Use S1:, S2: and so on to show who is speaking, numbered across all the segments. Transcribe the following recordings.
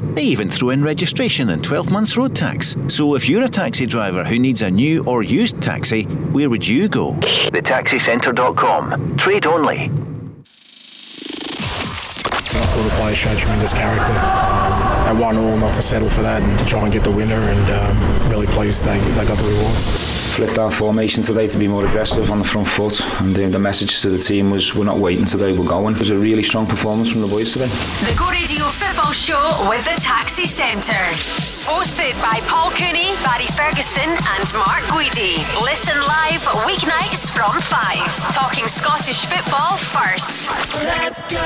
S1: They even throw in registration and 12 months road tax. So if you're a taxi driver who needs a new or used taxi, where would you go? TheTaxiCentre.com. Trade only.
S2: I thought the players showed tremendous character. Um, at one all, not to settle for that and to try and get the winner, and um, really pleased they, they got the rewards
S3: flipped our formation today to be more aggressive on the front foot. And the, the message to the team was we're not waiting today we're going. It was a really strong performance from the boys today.
S4: The Go Radio Football Show with the Taxi Centre. Hosted by Paul Cooney Barry Ferguson and Mark Guidi. Listen live weeknights from 5 talking Scottish football first. Let's
S5: go.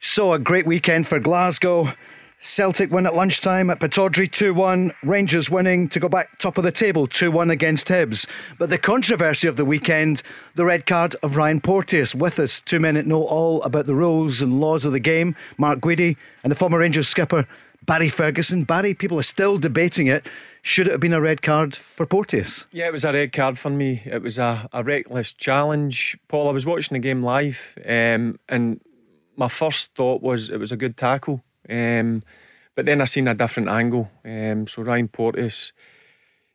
S5: So a great weekend for Glasgow Celtic win at lunchtime at Pittodrie 2 1. Rangers winning to go back top of the table 2 1 against Hibs. But the controversy of the weekend, the red card of Ryan Porteous. With us, two men that know all about the rules and laws of the game, Mark Guidi and the former Rangers skipper, Barry Ferguson. Barry, people are still debating it. Should it have been a red card for Porteous?
S6: Yeah, it was a red card for me. It was a, a reckless challenge. Paul, I was watching the game live um, and my first thought was it was a good tackle. Um, but then I seen a different angle. Um, so Ryan Porteous,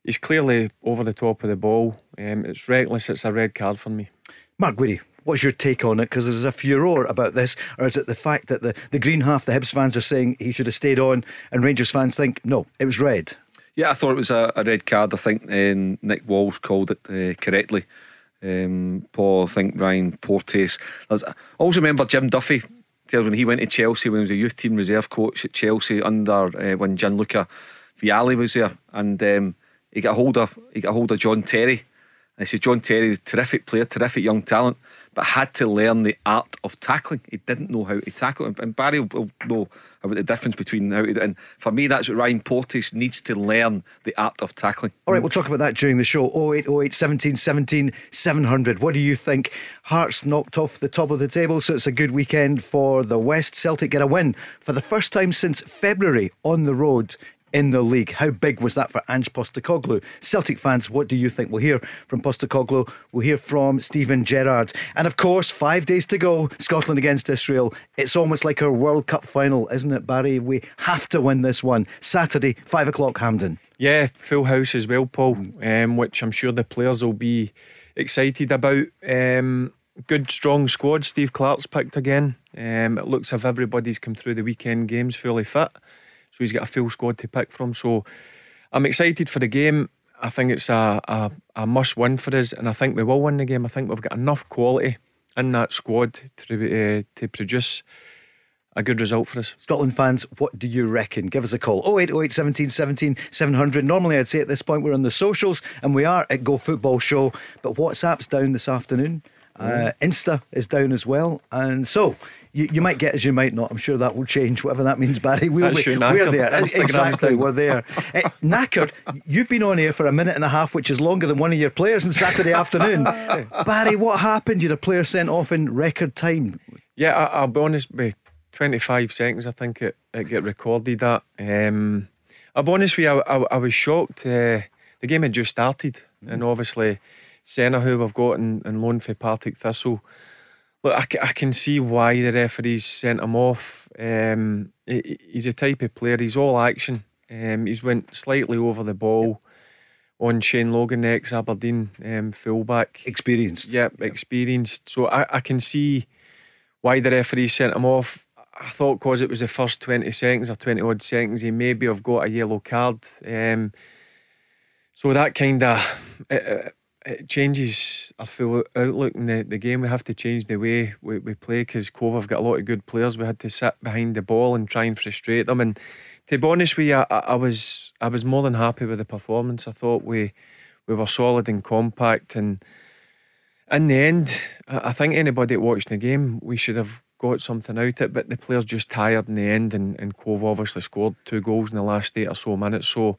S6: he's clearly over the top of the ball. Um, it's reckless. It's a red card for me.
S5: Mark Guidi, what's your take on it? Because there's a furore about this, or is it the fact that the, the green half, the Hibs fans are saying he should have stayed on, and Rangers fans think no, it was red.
S7: Yeah, I thought it was a, a red card. I think uh, Nick Walsh called it uh, correctly. Um, Paul, I think Ryan Porteous. I always remember Jim Duffy when he went to Chelsea when he was a youth team reserve coach at Chelsea under uh, when Gianluca Vialli was there, and um, he got a hold of he got hold of John Terry. And he said John Terry was a terrific player, terrific young talent, but had to learn the art of tackling. He didn't know how to tackle, and Barry will know about the difference between how to. And for me, that's what Ryan Porteous needs to learn the art of tackling.
S5: All right, we'll talk about that during the show. 0808 17 17 700. What do you think? Hearts knocked off the top of the table, so it's a good weekend for the West. Celtic get a win for the first time since February on the road in the league. How big was that for Ange Postecoglou? Celtic fans, what do you think? We'll hear from Postecoglou. We'll hear from Steven Gerrard. And of course, five days to go, Scotland against Israel. It's almost like our World Cup final, isn't it, Barry? We have to win this one. Saturday, five o'clock, Hampden.
S6: Yeah, full house as well, Paul, um, which I'm sure the players will be excited about. Um, good, strong squad. Steve Clarke's picked again. Um, it looks as if everybody's come through the weekend games fully fit. So he's got a full squad to pick from. So I'm excited for the game. I think it's a, a, a must win for us, and I think we will win the game. I think we've got enough quality in that squad to, uh, to produce a good result for us.
S5: Scotland fans, what do you reckon? Give us a call 0808 17 17 700. Normally, I'd say at this point we're on the socials and we are at Go Football Show, but WhatsApp's down this afternoon. Uh, Insta is down as well. And so you, you might get as you might not. I'm sure that will change, whatever that means, Barry.
S6: We'll, we,
S5: we're there. exactly, we're there. uh, knackered, you've been on here for a minute and a half, which is longer than one of your players on Saturday afternoon. Barry, what happened? You had a player sent off in record time.
S6: Yeah, I, will be honest, with 25 seconds, I think it, it get recorded at. Um, I'll be honest with you, I, I, I was shocked. Uh, the game had just started, and obviously, Senna, who we've got in, in loan for Partick Thistle, look, I, I can see why the referees sent him off. Um, he, he's a type of player, he's all action. Um, he's went slightly over the ball on Shay Logan, ex Aberdeen um, fullback.
S5: Experienced.
S6: Yep, experienced. So I, I can see why the referee sent him off. I thought because it was the first 20 seconds or 20 odd seconds, he maybe have got a yellow card. Um, so that kind of it, changes our full outlook in the, the game. We have to change the way we, we play because Cove have got a lot of good players. We had to sit behind the ball and try and frustrate them. And to be honest with you, I, I was I was more than happy with the performance. I thought we we were solid and compact and in the end, I think anybody that watched the game, we should have got something out of it, but the players just tired in the end, and, and Cove obviously scored two goals in the last eight or so minutes. So,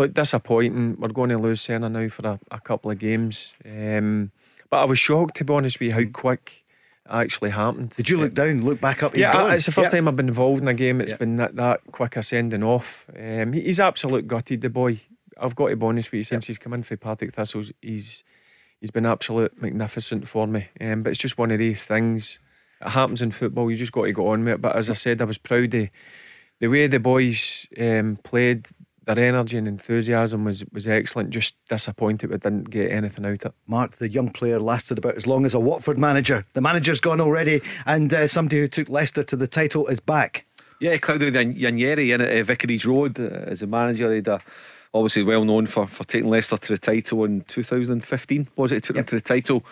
S6: look, disappointing. We're going to lose Senna now for a, a couple of games. Um, but I was shocked, to be honest with you, how
S5: Mm.
S6: quick it actually happened.
S5: Did you look down, look back up?
S6: Yeah, it's the first
S5: Yeah.
S6: time I've been involved in a game. It's
S5: Yeah.
S6: been that, that quick a sending off. Um, he's absolute gutted, the boy. I've got to be honest with you, since he's come in for Partick Thistles, he's he's been absolute magnificent for me. Um, but it's just one of these things. It happens in football. You just got to go on with it. But as I said, I was proud of the way the boys um, played. Their energy and enthusiasm was was excellent. Just disappointed we didn't get anything out of it.
S5: Mark, the young player, lasted about as long as a Watford manager. The manager's gone already, and uh, somebody who took Leicester to the title is back.
S7: Yeah, Claudio Yan- Ranieri in at uh, Vicarage Road uh, as a manager. He'd uh, obviously well known for, for taking Leicester to the title in 2015. Was it? He took them to the title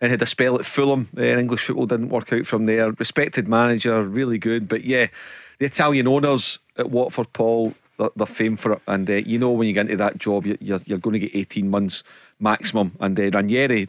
S7: and had a spell at Fulham. Uh, English football didn't work out from there. Respected manager, really good. But yeah, the Italian owners at Watford, Paul, they're, they're famed for it. And uh, you know when you get into that job, you- you're, you're going to get 18 months maximum. And uh, Ranieri,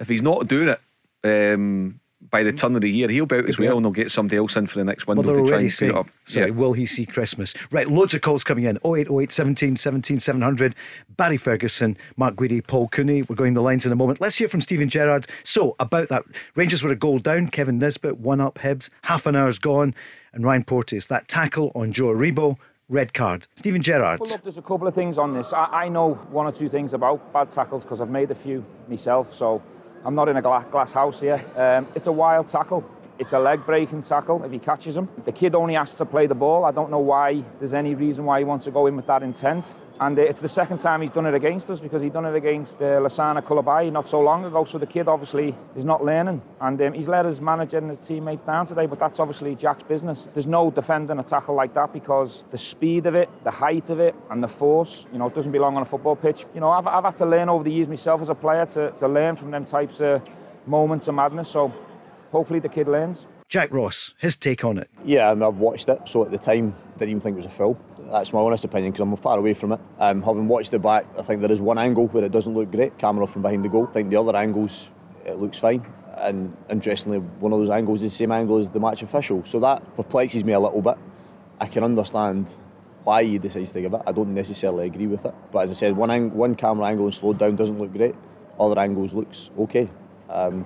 S7: if he's not doing it. Um, by the turn of the year, he'll be out as well, and they'll get somebody else in for the next
S5: Well,
S7: window
S5: they're
S7: to try and clear it up.
S5: sorry,
S7: Yeah.
S5: will he see Christmas? Right, loads of calls coming in 0808 17 17 700. Barry Ferguson, Mark Guidi, Paul Cooney. We're going the lines in a moment. Let's hear from Steven Gerrard. So, about that, Rangers were a goal down. Kevin Nisbet, one up Hibs. Half an hour's gone. And Ryan Porteous, that tackle on Joe Aribo, red card. Steven Gerrard.
S8: Well, look, there's a couple of things on this. I, I know one or two things about bad tackles because I've made a few myself, so I'm not in a gla- glass house here. Um, it's a wild tackle. It's a leg breaking tackle if he catches him. The kid only has to play the ball. I don't know why there's any reason why he wants to go in with that intent. And uh, it's the second time he's done it against us because he done it against uh, Lassana Coulibaly not so long ago. So the kid obviously is not learning. And um, he's let his manager and his teammates down today, but that's obviously Jack's business. There's no defending a tackle like that because the speed of it, the height of it, and the force, you know, it doesn't belong on a football pitch. You know, I've, I've had to learn over the years myself as a player to, to learn from them types of moments of madness. So hopefully the kid learns.
S5: Jack Ross, his take on it.
S9: Yeah, I mean, I've watched it, so at the time, didn't even think it was a film. That's my honest opinion because I'm far away from it. Um, having watched it back, I think there is one angle where it doesn't look great, camera from behind the goal. I think the other angles, it looks fine. And interestingly, one of those angles is the same angle as the match official. So that perplexes me a little bit. I can understand why he decides to give it. I don't necessarily agree with it. But as I said, one, ang- one camera angle and slowed down doesn't look great. Other angles looks okay. Um,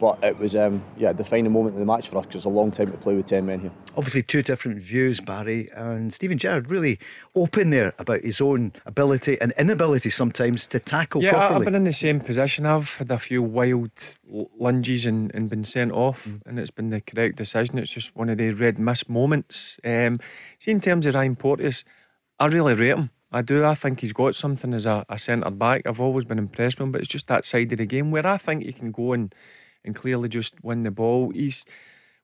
S9: but it was, um, yeah, a defining moment in the match for us because it's a long time to play with 10 men here.
S5: Obviously, two different views, Barry. And Steven Gerrard really open there about his own ability and inability sometimes to tackle
S6: Yeah, I-
S5: properly.
S6: I've been in the same position. I've had a few wild lunges and, and been sent off,
S5: Mm.
S6: and it's been the correct decision. It's just one of the red miss moments. Um, see, in terms of Ryan Porteous, I really rate him. I do. I think he's got something as a, a centre back. I've always been impressed with him, but it's just that side of the game where I think he can go and, and clearly just win the ball. He's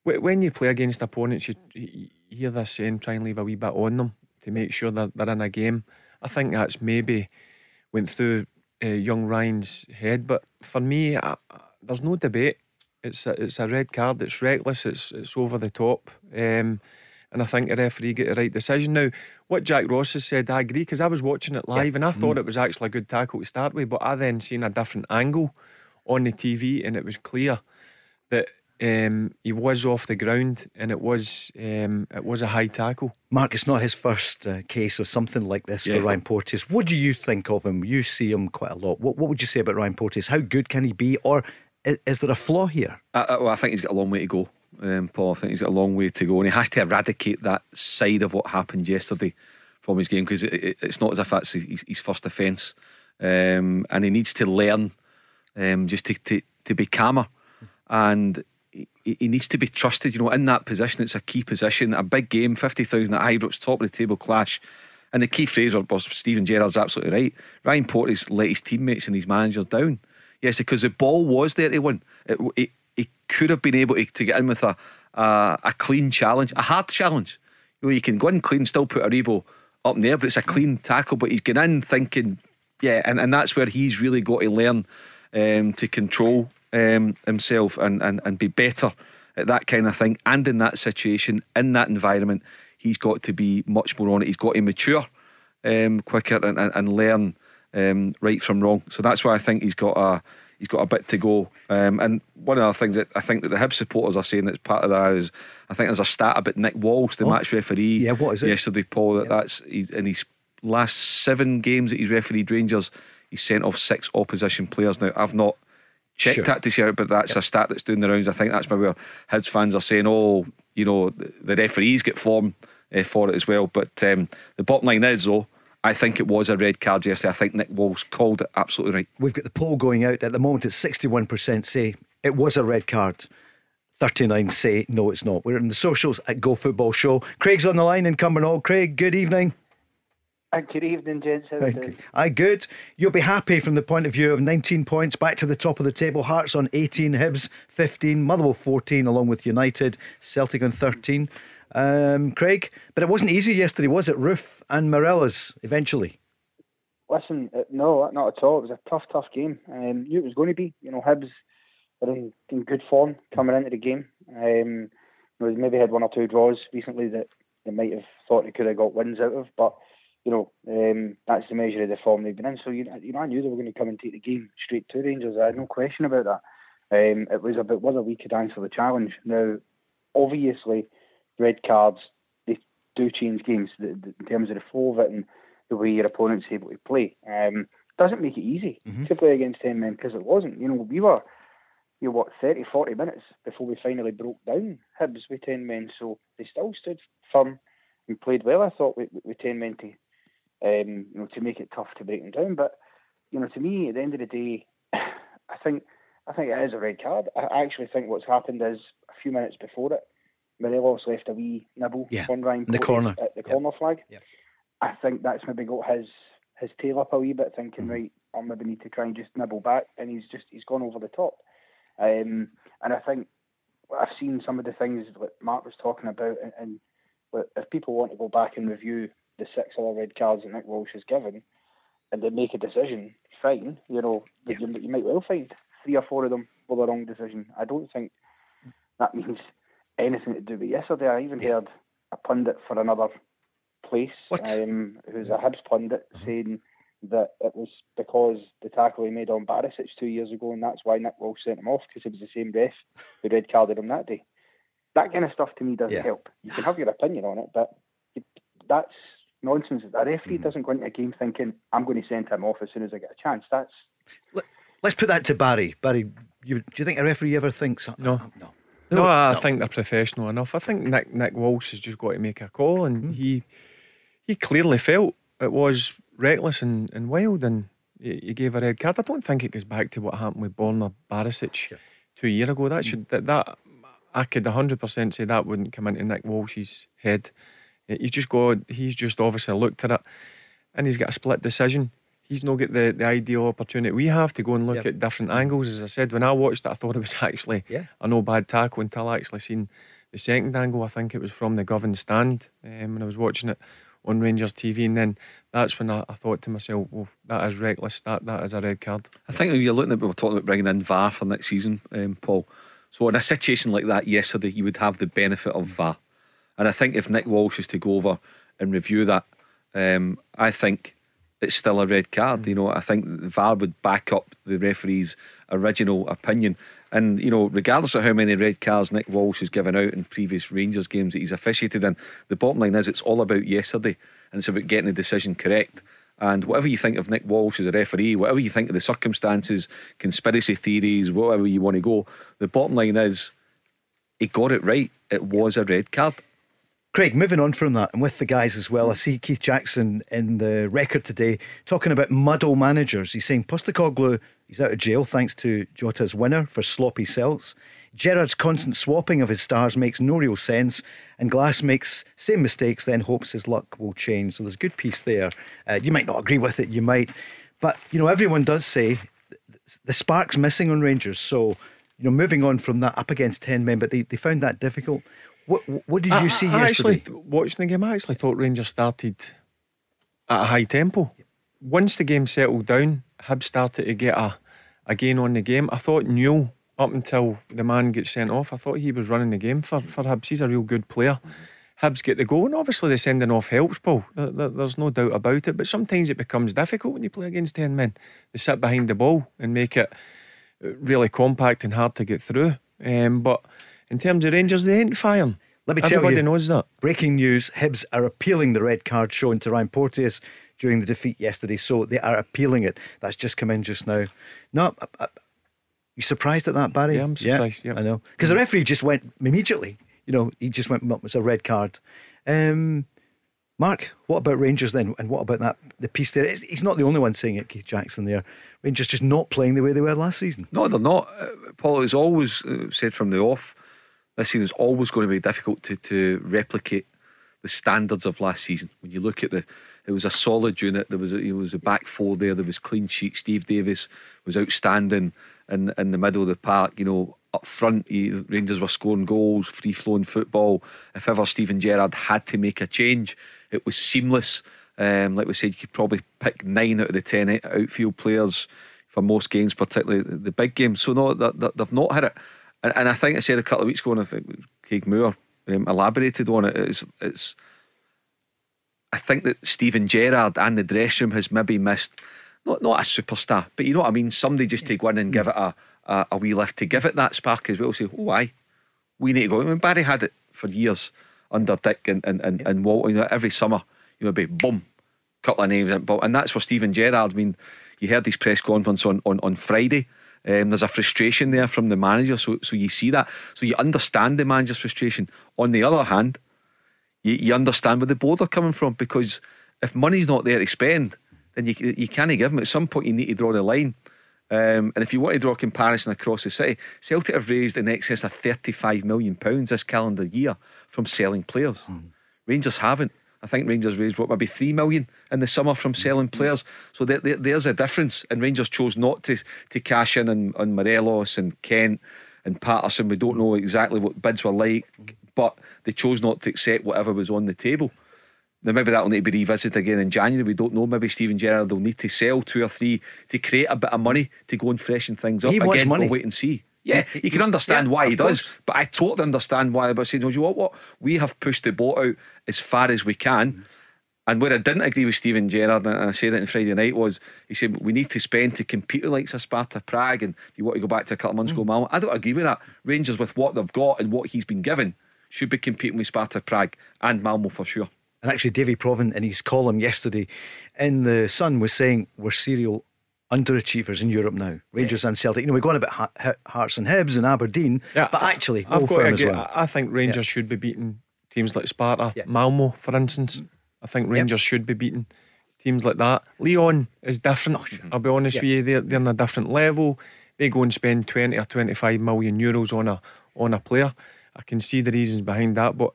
S6: when you play against opponents, you, you hear this saying, try and leave a wee bit on them to make sure that they're in a game. I think that's maybe went through uh, young Ryan's head, but for me, I, I- there's no debate. It's a, it's a red card. It's reckless. It's it's over the top. Um, and I think the referee get the right decision. Now, what Jack Ross has said, I agree because I was watching it live and I thought it was actually a good tackle to start with, but I then seen a different angle on the TV and it was clear that um, he was off the ground and it was um, it was a high tackle.
S5: Mark, it's not his first uh, case of something like this
S7: Yeah.
S5: for Ryan Porteous. What do you think of him? You see him quite a lot. What, what would you say about Ryan Porteous? How good can he be? Or is, is there a flaw here?
S7: I, I, well, I think he's got a long way to go, um, Paul. I think he's got a long way to go, and he has to eradicate that side of what happened yesterday from his game because it, it, it's not as if that's his, his first offence, um, and he needs to learn um, just to, to to be calmer, and he, he needs to be trusted. You know, in that position, it's a key position, a big game, fifty thousand at Ibrox, top of the table clash. And the key phrase was Steven Gerrard's absolutely right. Ryan Porteous let his teammates and his managers down. Yes, because the ball was there to win. It, it, he could have been able to, to get in with a, a clean challenge, a hard challenge. You know, you can go in clean, still put a Aribo up in there, but it's a clean tackle. But he's gone in thinking, yeah, and, and that's where he's really got to learn um, to control um, himself and, and, and be better at that kind of thing. And in that situation, in that environment, he's got to be much more on it. He's got to mature um, quicker and, and, and learn um, right from wrong. So that's why I think he's got a he's got a bit to go. Um, and one of the things that I think that the Hibs supporters are saying that's part of that is I think there's a stat about Nick Walsh, the
S5: Oh.
S7: match referee.
S5: Yeah, what is it?
S7: Yesterday, Paul, that that's he's, in his last seven games that he's refereed Rangers, he's sent off six opposition players. Now, I've not checked
S5: Sure.
S7: that to see out, but that's a stat that's doing the rounds. I think that's maybe where Hibs fans are saying, oh, you know, the, referees get form uh, for it as well. But um, the bottom line is, though, I think it was a red card yesterday. I think Nick Walsh called it absolutely right.
S5: We've got the poll going out at the moment. It's 61% say it was a red card. 39 say no, it's not. We're in the socials at Go Football Show. Craig's on the line in Cumbernauld. Craig, good evening.
S10: Uh, Good evening, gents. How's
S5: Thank
S10: it?
S5: you. Aye, good. You'll be happy from the point of view of 19 points back to the top of the table. Hearts on 18, Hibs 15, Motherwell 14, along with United, Celtic on 13. Um, Craig, but it wasn't easy yesterday, was it? Roofe and Morelos eventually.
S10: Listen, uh, no, not at all. It was a tough, tough game. Um, knew it was going to be. You know, Hibs are in, in good form coming into the game. Um, you know, they maybe had one or two draws recently that they might have thought they could have got wins out of, but you know, um, that's the measure of the form they've been in. So you, you know, I knew they were going to come and take the game straight to Rangers. I had no question about that. Um, it was about whether we could answer the challenge. Now, obviously, red cards they do change games in terms of the flow of it and the way your opponent's able to play. Um, doesn't make it easy to play against 10 men because it wasn't. You know, we were, you know, what, 30, 40 minutes before we finally broke down Hibs with 10 men. So they still stood firm and played well, I thought, with, with 10 men to, um, you know, to make it tough to break them down. But, you know, to me, at the end of the day, I think I think it is a red card. I actually think what's happened is a few minutes before it, Morelos left a wee nibble
S5: Yeah,
S10: on Ryan
S5: the corner.
S10: at the corner flag.
S5: Yeah.
S10: I think that's maybe got his his tail up a wee bit, thinking
S5: Mm-hmm.
S10: right, I maybe need to try and just nibble back, and he's just he's gone over the top. Um, and I think I've seen some of the things that Mark was talking about, and, and but if people want to go back and review the six other red cards that Nick Walsh has given, and they make a decision, fine. You know, but you, you might well find three or four of them were the wrong decision. I don't think that means anything to do with yesterday. I even heard a pundit for another place, um, who's a Hibs pundit, saying that it was because the tackle he made on Barisic two years ago, and that's why Nick Walsh sent him off because it was the same ref who red carded him that day. That kind of stuff to me doesn't
S5: Yeah.
S10: help. You can have your opinion on it, but that's nonsense. A referee hmm. doesn't go into a game thinking, I'm going to send him off as soon as I get a chance. That's
S5: Let's put that to Barry. Barry, you, do you think a referee ever thinks?
S6: Uh, no.
S5: Uh, no.
S6: No, I
S5: no.
S6: think they're professional enough. I think Nick Nick Walsh has just got to make a call, and hmm. he he clearly felt it was reckless and, and wild, and he, he gave a red card. I don't think it goes back to what happened with Borna Barisic two year ago. That hmm. should that, that I could hundred percent say that wouldn't come into Nick Walsh's head. He's just got he's just obviously looked at it, and he's got a split decision. He's not got the, the ideal opportunity we have to go and look
S5: Yep.
S6: at different angles. As I said, when I watched it, I thought it was actually
S5: Yeah.
S6: a no bad tackle until I actually seen the second angle. I think it was from the Govan stand um, when I was watching it on Rangers TV, and then that's when I, I thought to myself, "Well, that is reckless. That that is a red card."
S7: I think you're looking at, we were talking about bringing in VAR for next season, um, Paul. So in a situation like that yesterday, you would have the benefit of VAR. And I think if Nick Walsh is to go over and review that, um, I think it's still a red card. You know, I think VAR would back up the referee's original opinion. And, you know, regardless of how many red cards Nick Walsh has given out in previous Rangers games that he's officiated in, the bottom line is it's all about yesterday and it's about getting the decision correct. And whatever you think of Nick Walsh as a referee, whatever you think of the circumstances, conspiracy theories, whatever you want to go, the bottom line is he got it right. It was a red card.
S5: Craig, moving on from that, and with the guys as well, I see Keith Jackson in the record today talking about muddle managers. He's saying Postecoglou, he's out of jail thanks to Jota's winner for sloppy cells. Gerrard's constant swapping of his stars makes no real sense, and Glass makes same mistakes, then hopes his luck will change. So there's a good piece there. Uh, you might not agree with it, you might, but you know everyone does say the spark's missing on Rangers. So you know, moving on from that up against ten men, but they, they found that difficult. What what did you
S6: I-
S5: see
S6: I, I
S5: yesterday?
S6: actually watching the game. I actually thought Rangers started at a high tempo. Once the game settled down, Hibs started to get a, a gain on the game. I thought Newell, up until the man gets sent off, I thought he was running the game for, for Hibs. He's a real good player. Hibs get the goal, and obviously the sending off helps, Paul. There- there- there's no doubt about it. But sometimes it becomes difficult when you play against 10 men. They sit behind the ball and make it really compact and hard to get through. Um, but in terms of Rangers, they ain't firing.
S5: Let me
S6: Everybody
S5: tell you, everybody
S6: knows that.
S5: Breaking news: Hibs are appealing the red card shown to Ryan Porteous during the defeat yesterday. So they are appealing it. That's just come in just now. No, I, I, you surprised at that, Barry?
S6: Yeah, I'm surprised. Yeah,
S5: I know because the referee just went immediately. You know, he just went. It's a red card. Um, Mark, what about Rangers then? And what about that the piece there? He's not the only one saying it, Keith Jackson. There, Rangers just not playing the way they were last season.
S7: No, they're not. Uh, Paul, has always uh, said from the off, this season is always going to be difficult to, to replicate the standards of last season. When you look at the, it was a solid unit. There was a, it was a back four there. There was clean sheet. Steve Davis was outstanding in in the middle of the park. You know, up front, he, Rangers were scoring goals, free flowing football. If ever Steven Gerrard had to make a change it was seamless. Um, like we said, you could probably pick nine out of the ten outfield players for most games, particularly the big games. So no, they've not had it. And, and I think I said a couple of weeks ago, and I think Craig Moore um, elaborated on it. It's, it's I think that Steven Gerrard and the dressing room has maybe missed not not a superstar, but you know what I mean. Somebody just take one and give it a, a, a wee lift to give it that spark as well. Say, oh, why we need to go. I mean, Barry had it for years under Dick and, and, and, and Walt, you know, every summer, you know, be boom, couple of names. And and that's for Steven Gerrard. I mean, you heard his press conference on, on, on Friday. Um, there's a frustration there from the manager, so so you see that, so you understand the manager's frustration. On the other hand, you, you understand where the board are coming from because if money's not there to spend, then you you can't give them. At some point, you need to draw the line. Um, and if you want to draw a comparison across the city, Celtic have raised in excess of £35 million this calendar year from selling players. Mm. Rangers haven't. I think Rangers raised what maybe three million in the summer from selling players. So there, there, there's a difference. And Rangers chose not to to cash in on, on Morelos and Kent and Patterson. We don't know exactly what bids were like, but they chose not to accept whatever was on the table. Now maybe that will need to be revisited again in January. We don't know. Maybe Steven Gerrard will need to sell two or three to create a bit of money to go and freshen things up.
S5: He wants
S7: again,
S5: money.
S7: We'll wait and see. Yeah, you can understand yeah, why he does, but I totally understand why. But saying, you what, what we have pushed the boat out as far as we can. Mm-hmm. And where I didn't agree with Steven Gerrard, and I said it on Friday night, was he said we need to spend to compete with like Sparta Prague, and if you want to go back to a couple of months mm. ago, Malmo. I don't agree with that. Rangers with what they've got and what he's been given should be competing with Sparta Prague and Malmo for sure.
S5: And actually, Davy Provan in his column yesterday in the Sun was saying we're serial underachievers in Europe now. Rangers yeah. and Celtic. You know, we're going about Hearts and Hibs and Aberdeen, yeah, but actually, I've got to agree. Well.
S6: I think Rangers yeah. should be beating teams like Sparta. Malmo, for instance. I think Rangers yep. should be beating teams like that. Lyon is different. Oh, I'll be honest with you, they're, they're on a different level. They go and spend 20 or 25 million euros on a on a player. I can see the reasons behind that, but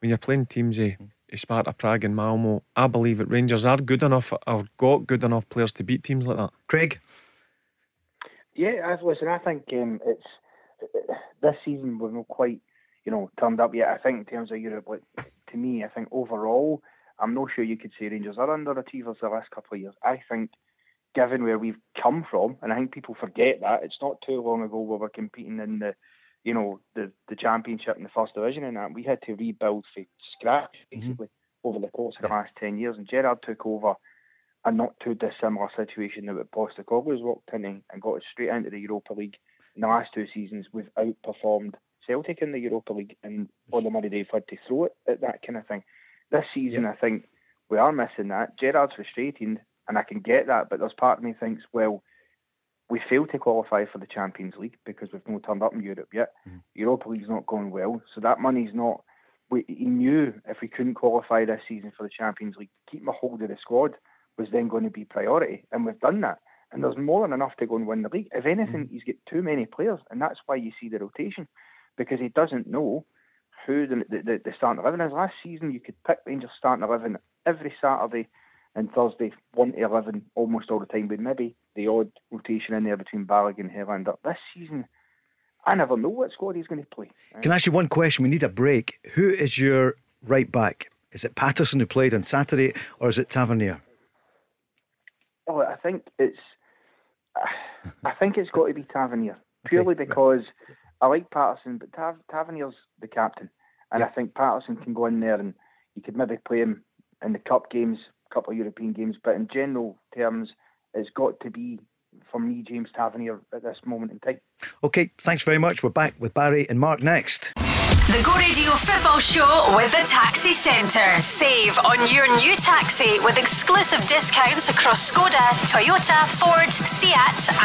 S6: when you're playing teams, eh, Sparta Prague and Malmo, I believe that Rangers are good enough, have got good enough players to beat teams like that.
S5: Craig?
S10: Yeah, I listen, I think um, it's this season we've not quite, you know, turned up yet. I think in terms of Europe, like, to me, I think overall, I'm not sure you could say Rangers are underachievers the last couple of years. I think, given where we've come from, and I think people forget that it's not too long ago we were competing in the you know, the, the championship in the first division and that. We had to rebuild from scratch mm-hmm. basically mm-hmm. over the course of the last 10 years. And Gerrard took over a not too dissimilar situation that Postecoglou's walked in and got us straight into the Europa League. In the last two seasons, we've outperformed Celtic in the Europa League, and on the money they've had to throw it at that kind of thing. This season, I think we are missing that. Gerrard's frustrating, and I can get that, but there's part of me thinks, well, we failed to qualify for the Champions League because we've not turned up in Europe yet. Mm. Europa League's not going well, so that money's not. We, he knew if we couldn't qualify this season for the Champions League, keeping a hold of the squad was then going to be priority, and we've done that. And there's more than enough to go and win the league. If anything, mm. he's got too many players, and that's why you see the rotation because he doesn't know who the, the, the starting eleven is. Last season, you could pick Rangers starting eleven every Saturday and Thursday, 1 to 11 almost all the time, but maybe the odd rotation in there between Balogun and Helander. This season, I never know what squad he's going to play.
S5: Can I ask you one question? We need a break. Who is your right back? Is it Patterson who played on Saturday, or is it Tavernier?
S10: Oh, I think it's. I think it's got to be Tavernier purely okay, because. I like Patterson, but Tav- Tavernier's the captain, and yeah. I think Patterson can go in there and you could maybe play him in the cup games couple of European games, but in general terms, it's got to be for me, James Tavernier, at this moment in time.
S5: Okay, thanks very much. We're back with Barry and Mark next.
S4: The Go Radio Football Show with the Taxi Centre. Save on your new taxi with exclusive discounts across Skoda, Toyota, Ford, Seat,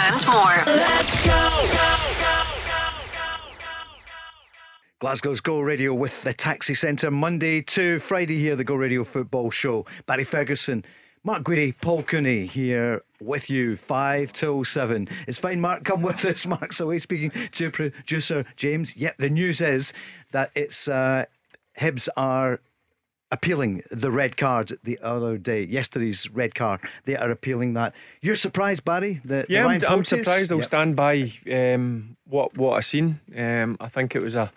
S4: and more. Let's go.
S5: Glasgow's Go Radio with the Taxi Centre Monday to Friday here, the Go Radio Football Show. Barry Ferguson, Mark Guidi, Paul Cooney here with you, 5 till 7. It's fine, Mark, come with us. Mark's away speaking to producer James. Yep, the news is that it's uh, Hibs are appealing the red card the other day, yesterday's red card. They are appealing that. You're surprised, Barry? The,
S6: yeah, I'm, I'm, surprised. I'll yep. stand by um, what what I seen. Um, I think it was a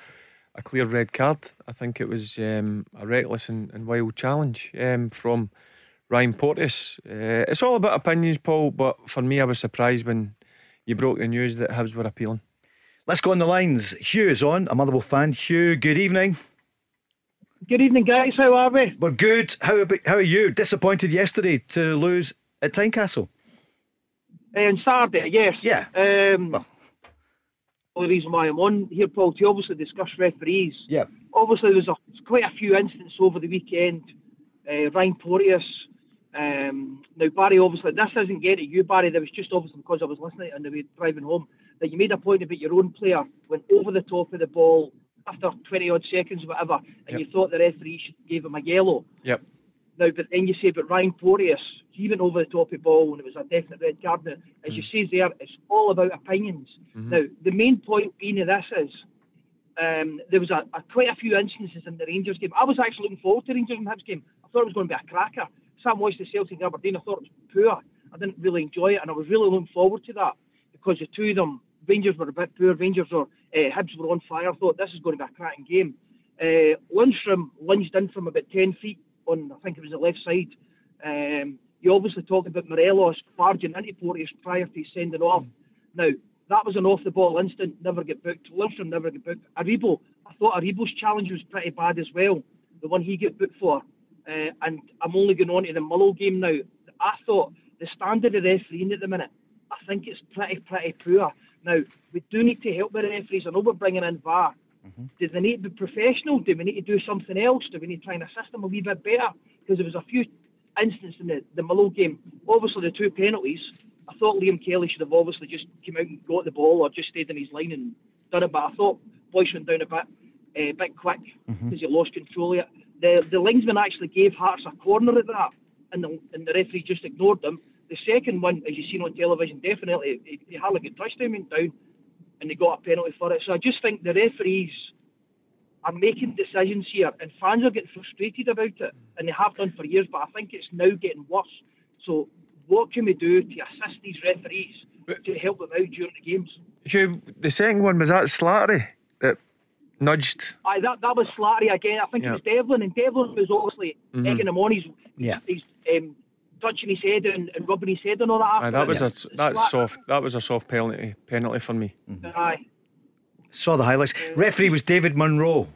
S6: a clear red card. I think it was um, a reckless and, and wild challenge um, from Ryan Porteous. Uh, it's all about opinions, Paul, but for me, I was surprised when you broke the news that Hibs were appealing.
S5: Let's go on the lines. Hugh is on, a Motherwell fan. Hugh, good evening.
S11: Good evening, guys. How are we?
S5: We're good. How, about, how are you? Disappointed yesterday to lose at Tynecastle?
S11: Uh, on Saturday, yes.
S5: Yeah.
S11: Um, well, the reason why I'm on here, Paul, to obviously discuss referees.
S5: Yeah.
S11: Obviously, there's, a, quite a few incidents over the weekend. Uh, Ryan Porteous. Um, now, Barry, obviously, this isn't getting at you, Barry. That was just obviously because I was listening on the way driving home that you made a point about your own player went over the top of the ball after 20 odd seconds, or whatever, and yep. you thought the referee should give him a yellow.
S5: Yep.
S11: Now, but then you say, but Ryan Porteous, he went over the top of the ball and it was a definite red card. Now, as mm. you say there, it's all about opinions. Mm-hmm. Now, the main point being of this is um, there was a, a, quite a few instances in the Rangers game. I was actually looking forward to Rangers and Hibs game. I thought it was going to be a cracker. Sam watched the Celtic Aberdeen. I thought it was poor. I didn't really enjoy it, and I was really looking forward to that because the two of them, Rangers were a bit poor. Rangers were, uh, Hibs were on fire. I thought this is going to be a cracking game. Uh, Lundstram lunged in from about 10 feet on, I think it was the left side. Um, you obviously talk about Morelos barging into Porteous prior to sending off. Now, that was an off the ball instant, never get booked. Lundstram never get booked. Aribo, I thought Aribo's challenge was pretty bad as well, the one he get booked for. Uh, and I'm only going on to the Mullow game now. I thought the standard of refereeing at the minute, I think it's pretty, pretty poor. Now, we do need to help the referees. I know we're bringing in VAR. Mm-hmm. Do they need to be professional? Do we need to do something else? Do we need to try and assist them a wee bit better? Because there was a few instances in the, the Mallow game. Obviously, the two penalties. I thought Liam Kelly should have obviously just come out and got the ball or just stayed in his line and done it. But I thought Boyce went down a bit, a uh, bit quick because mm-hmm. he lost control of it. The the linesman actually gave Hearts a corner at that, and the, and the referee just ignored them. The second one, as you've seen on television, definitely he, he hardly got touched him went down and they got a penalty for it. So I just think the referees are making decisions here, and fans are getting frustrated about it, and they have done for years. But I think it's now getting worse. So what can we do to assist these referees to help them out during the games?
S6: Hugh, the second one was that Slattery that nudged.
S11: Aye, that that was Slattery again. I think it was Devlin, and Devlin was obviously mm-hmm. egging him on. He's,
S5: yeah.
S11: he's um, touching his head and, and rubbing his head and all that.
S6: Aye, that was a that's soft. That was a soft penalty penalty for me.
S11: Mm-hmm. Aye.
S5: Saw the highlights. Referee was David Munro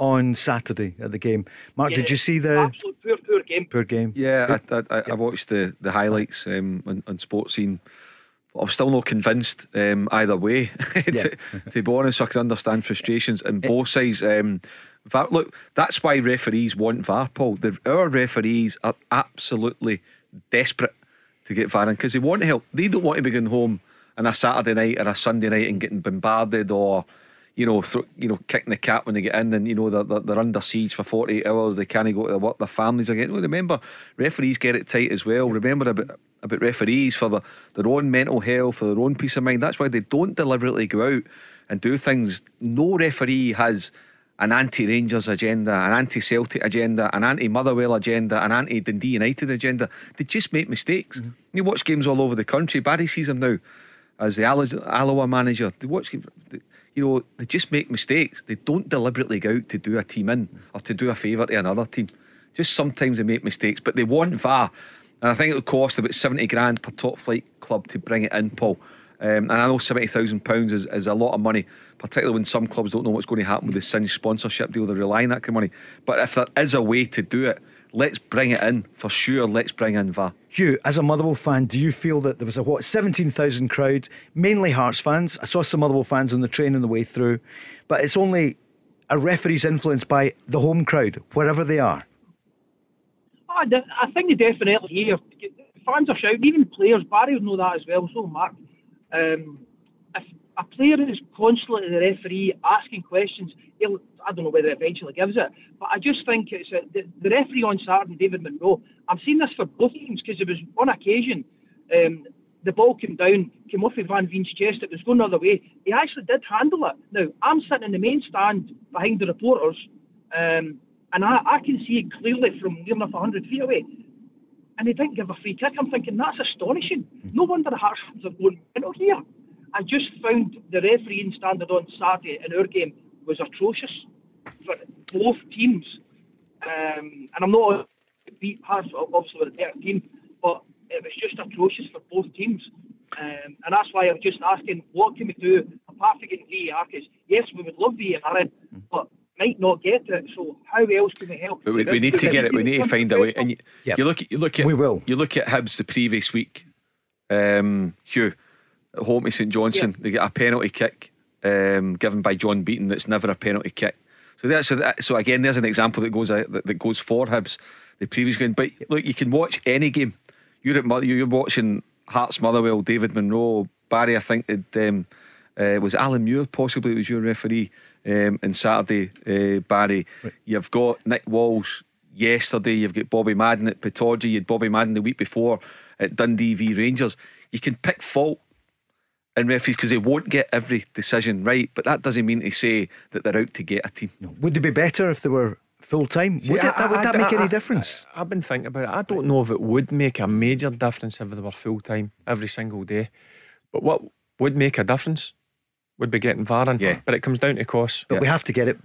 S5: on Saturday at the game. Mark, yeah, did you see the
S11: absolute poor, poor game?
S5: Poor game.
S7: Yeah, I, I, I, watched the the highlights um, on, on Sportscene. I'm still not convinced um, either way. to, to, be honest, I can understand frustrations on both sides. Um, VAR, look, that's why referees want VAR, Paul. The, our referees are absolutely desperate to get VAR in because they want help. They don't want to be going home on a Saturday night or a Sunday night and getting bombarded or, you know, th- you know, kicking the cat when they get in and, you know, they're, they're, they're under siege for 48 hours. They can't go to work. Their families are getting. Well, remember, referees get it tight as well. Remember about, about referees for the, their own mental health, for their own peace of mind. That's why they don't deliberately go out and do things. No referee has an anti Rangers agenda, an anti Celtic agenda, an anti Motherwell agenda, an anti Dundee United agenda. They just make mistakes. Mm-hmm. You watch games all over the country. Barry sees them now as the Alloa manager. They watch games. You know, they just make mistakes. They don't deliberately go out to do a team in or to do a favour to another team. Just sometimes they make mistakes, but they want VAR. And I think it would cost about 70 grand per top flight club to bring it in, Paul. Um, and I know £70,000 is, is a lot of money, particularly when some clubs don't know what's going to happen with the cinch sponsorship deal. They're relying on that kind of money. But if there is a way to do it let's bring it in for sure. Let's bring in VAR.
S5: Hugh, as a Motherwell fan, do you feel that there was a what seventeen thousand crowd, mainly Hearts fans? I saw some Motherwell fans on the train on the way through, but it's only a referee's influenced by the home crowd, wherever they are.
S11: I, I think they definitely hear. Fans are shouting, even players. Barry would know that as well. So Mark, um, if a player who's constantly the referee asking questions, I don't know whether eventually gives it, but I just think it's a, the, the referee on Saturday, David Munro. I've seen this for both teams because there was one occasion um, the ball came down, came off of Van Veen's chest, it was going the other way. He actually did handle it. Now, I'm sitting in the main stand behind the reporters, um, and I, I can see it clearly from near enough 100 feet away. And he didn't give a free kick. I'm thinking, that's astonishing. No wonder the Hearts are going mental here. I just found the refereeing standard on Saturday in our game was atrocious for both teams. Um, and I'm not beat Hearts, obviously, with a better team, but it was just atrocious for both teams. Um, and that's why I'm just asking, what can we do apart from getting VAR? Because yes, we would love VAR, but might not get it. So how else can we help?
S7: We, we need to get it. We need to find a way. And you,
S5: Yep.
S7: you look at you look at
S5: We will.
S7: You look at Hibs the previous week. Um, Hugh at home to St Johnstone, they get a penalty kick um, given by John Beaton. That's never a penalty kick. So that's so, so again. There's an example that goes uh, that, that goes for Hibs the previous game. But look, you can watch any game. You're at you're watching Hearts Motherwell, David Munro, Barry. I think it um, uh, was Alan Muir possibly it was your referee um, in Saturday. Uh, Barry, you've got Nick Walsh yesterday. You've got Bobby Madden at Pittodrie. You had Bobby Madden the week before at Dundee v Rangers. You can pick fault in referees because they won't get every decision right, but that doesn't mean to say that they're out to get a team.
S5: Would it be better if they were full time?
S6: See,
S5: Would, it,
S6: I-
S5: that, would
S6: I-
S5: that
S6: I-
S5: make
S6: I-
S5: any difference?
S6: I, have been thinking about it. I don't know if it would make a major difference if they were full time every single day. But what would make a difference would be getting VAR in.
S7: Yeah.
S6: But it comes down to cost.
S5: but we have to get it.
S6: We-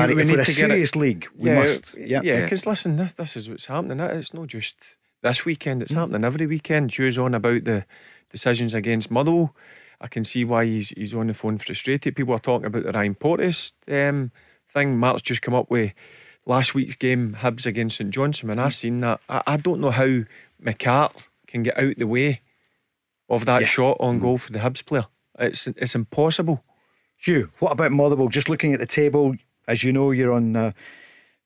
S5: Barry,
S6: we
S5: if
S6: need
S5: we're a
S6: to get it-
S5: serious league, we
S6: yeah,
S5: must. Yeah.
S6: Yeah, because listen, this, this is what's happening. It's not just this weekend,
S5: Mm.
S6: it's happening every weekend. Hugh's on about the decisions against Motherwell. I can see why he's he's on the phone frustrated. People are talking about the Ryan Porteous um, thing. Mark's just come up with last week's game, Hibs against St Johnstone. When I seen that, I, I don't know how McCart can get out the way of that
S5: Yeah.
S6: shot on goal for the Hibs player. It's it's impossible.
S5: Hugh, what about Motherwell? Just looking at the table, as you know, you're on uh,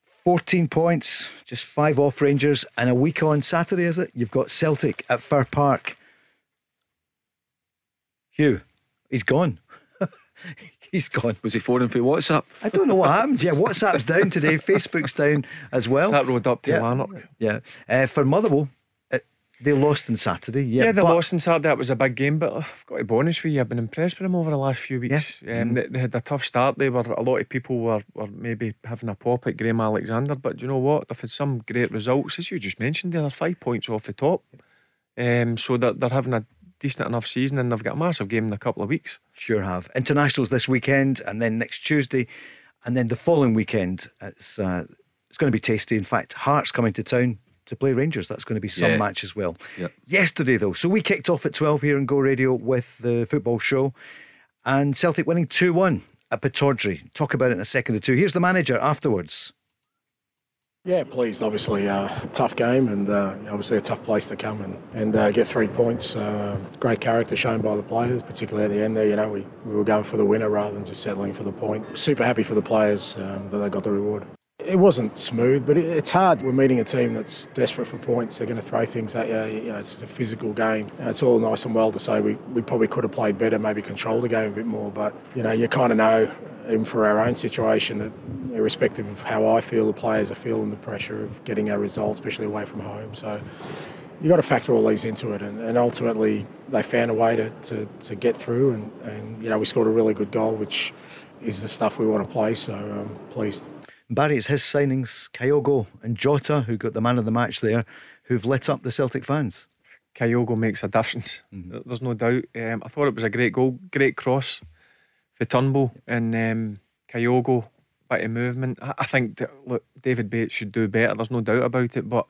S5: 14 points, just five off Rangers, and a week on Saturday, is it? You've got Celtic at Fir Park. Hugh, he's gone. he's gone.
S7: Was he phoning for WhatsApp?
S5: I don't know what happened. Yeah, WhatsApp's down today, Facebook's down as well.
S6: that road up to
S5: yeah.
S6: Lanark.
S5: Yeah. Uh, for Motherwell, uh, they lost on Saturday. Yeah,
S6: Yeah, they
S5: but-
S6: lost on Saturday. That was a big game, but I've got to be honest with you, I've been impressed with them over the last few weeks. Um, they, they had a tough start. They were a lot of people were, were maybe having a pop at Graham Alexander, but do you know what? They've had some great results, as you just mentioned. They're five points off the top, um, so that they're having a decent enough season, and they've got a massive game in a couple of weeks.
S5: Sure have. Internationals this weekend and then next Tuesday and then the following weekend. It's uh, it's going to be tasty. In fact, Hearts coming to town to play Rangers. That's going to be some
S7: Yeah.
S5: match as well.
S7: Yeah.
S5: Yesterday, though, so we kicked off at 12 here in Go Radio with the football show and Celtic winning 2 1 at Pittodrie. Talk about it in a second or two. Here's the manager afterwards.
S2: Yeah, pleased. Obviously, uh, tough game and uh, obviously a tough place to come and, and uh, get three points. Uh, great character shown by the players, particularly at the end there. You know, we, we were going for the winner rather than just settling for the point. Super happy for the players um, that they got the reward. It wasn't smooth, but it, it's hard. We're meeting a team that's desperate for points. They're going to throw things at you. You know, it's a physical game. It's all nice and well to say we, we probably could have played better, maybe controlled the game a bit more. But you know, you kind of know, even for our own situation, that irrespective of how I feel, the players are feeling the pressure of getting our results, especially away from home. So you got to factor all these into it, and, and ultimately they found a way to, to, to get through, and, and you know we scored a really good goal, which is the stuff we want to play. So I'm pleased.
S5: Barry, it's his signings, Kyogo and Jota, who got the man of the match there, who've lit up the Celtic fans.
S6: Kyogo makes a difference. There's no doubt. Um, I thought it was a great goal, great cross for Turnbull and um, Kyogo, bit of movement. I, I think that, look, David Bates should do better. There's no doubt about it. But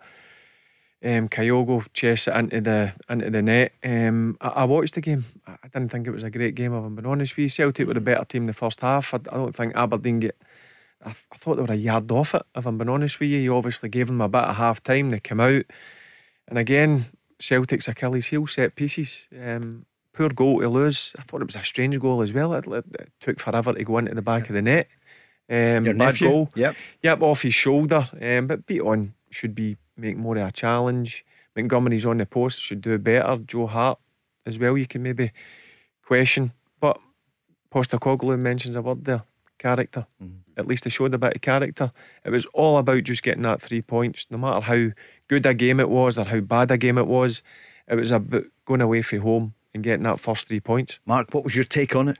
S6: um, Kyogo chests it into the into the net. Um, I, I watched the game. I didn't think it was a great game. I'm being honest with you, Celtic were a better team in the first half. I, I don't think Aberdeen get I, th- I thought they were a yard off it. If I'm being honest with you, you obviously gave them a bit of half time. They come out, and again, Celtic's Achilles heel set pieces. Um, poor goal to lose. I thought it was a strange goal as well. It, it, took forever to go into the back of the net. Um,
S5: Your
S6: bad
S5: nephew?
S6: goal.
S5: Yep.
S6: Yep, off his shoulder. Um, but Bitton should be make more of a challenge. Montgomery's on the post should do better. Joe Hart as well. You can maybe question, but Postecoglou mentions a word there. Character. At least they showed a bit of character. It was all about just getting that three points, no matter how good a game it was or how bad a game it was. It was about going away from home and getting that first three points.
S5: Mark, what was your take on it?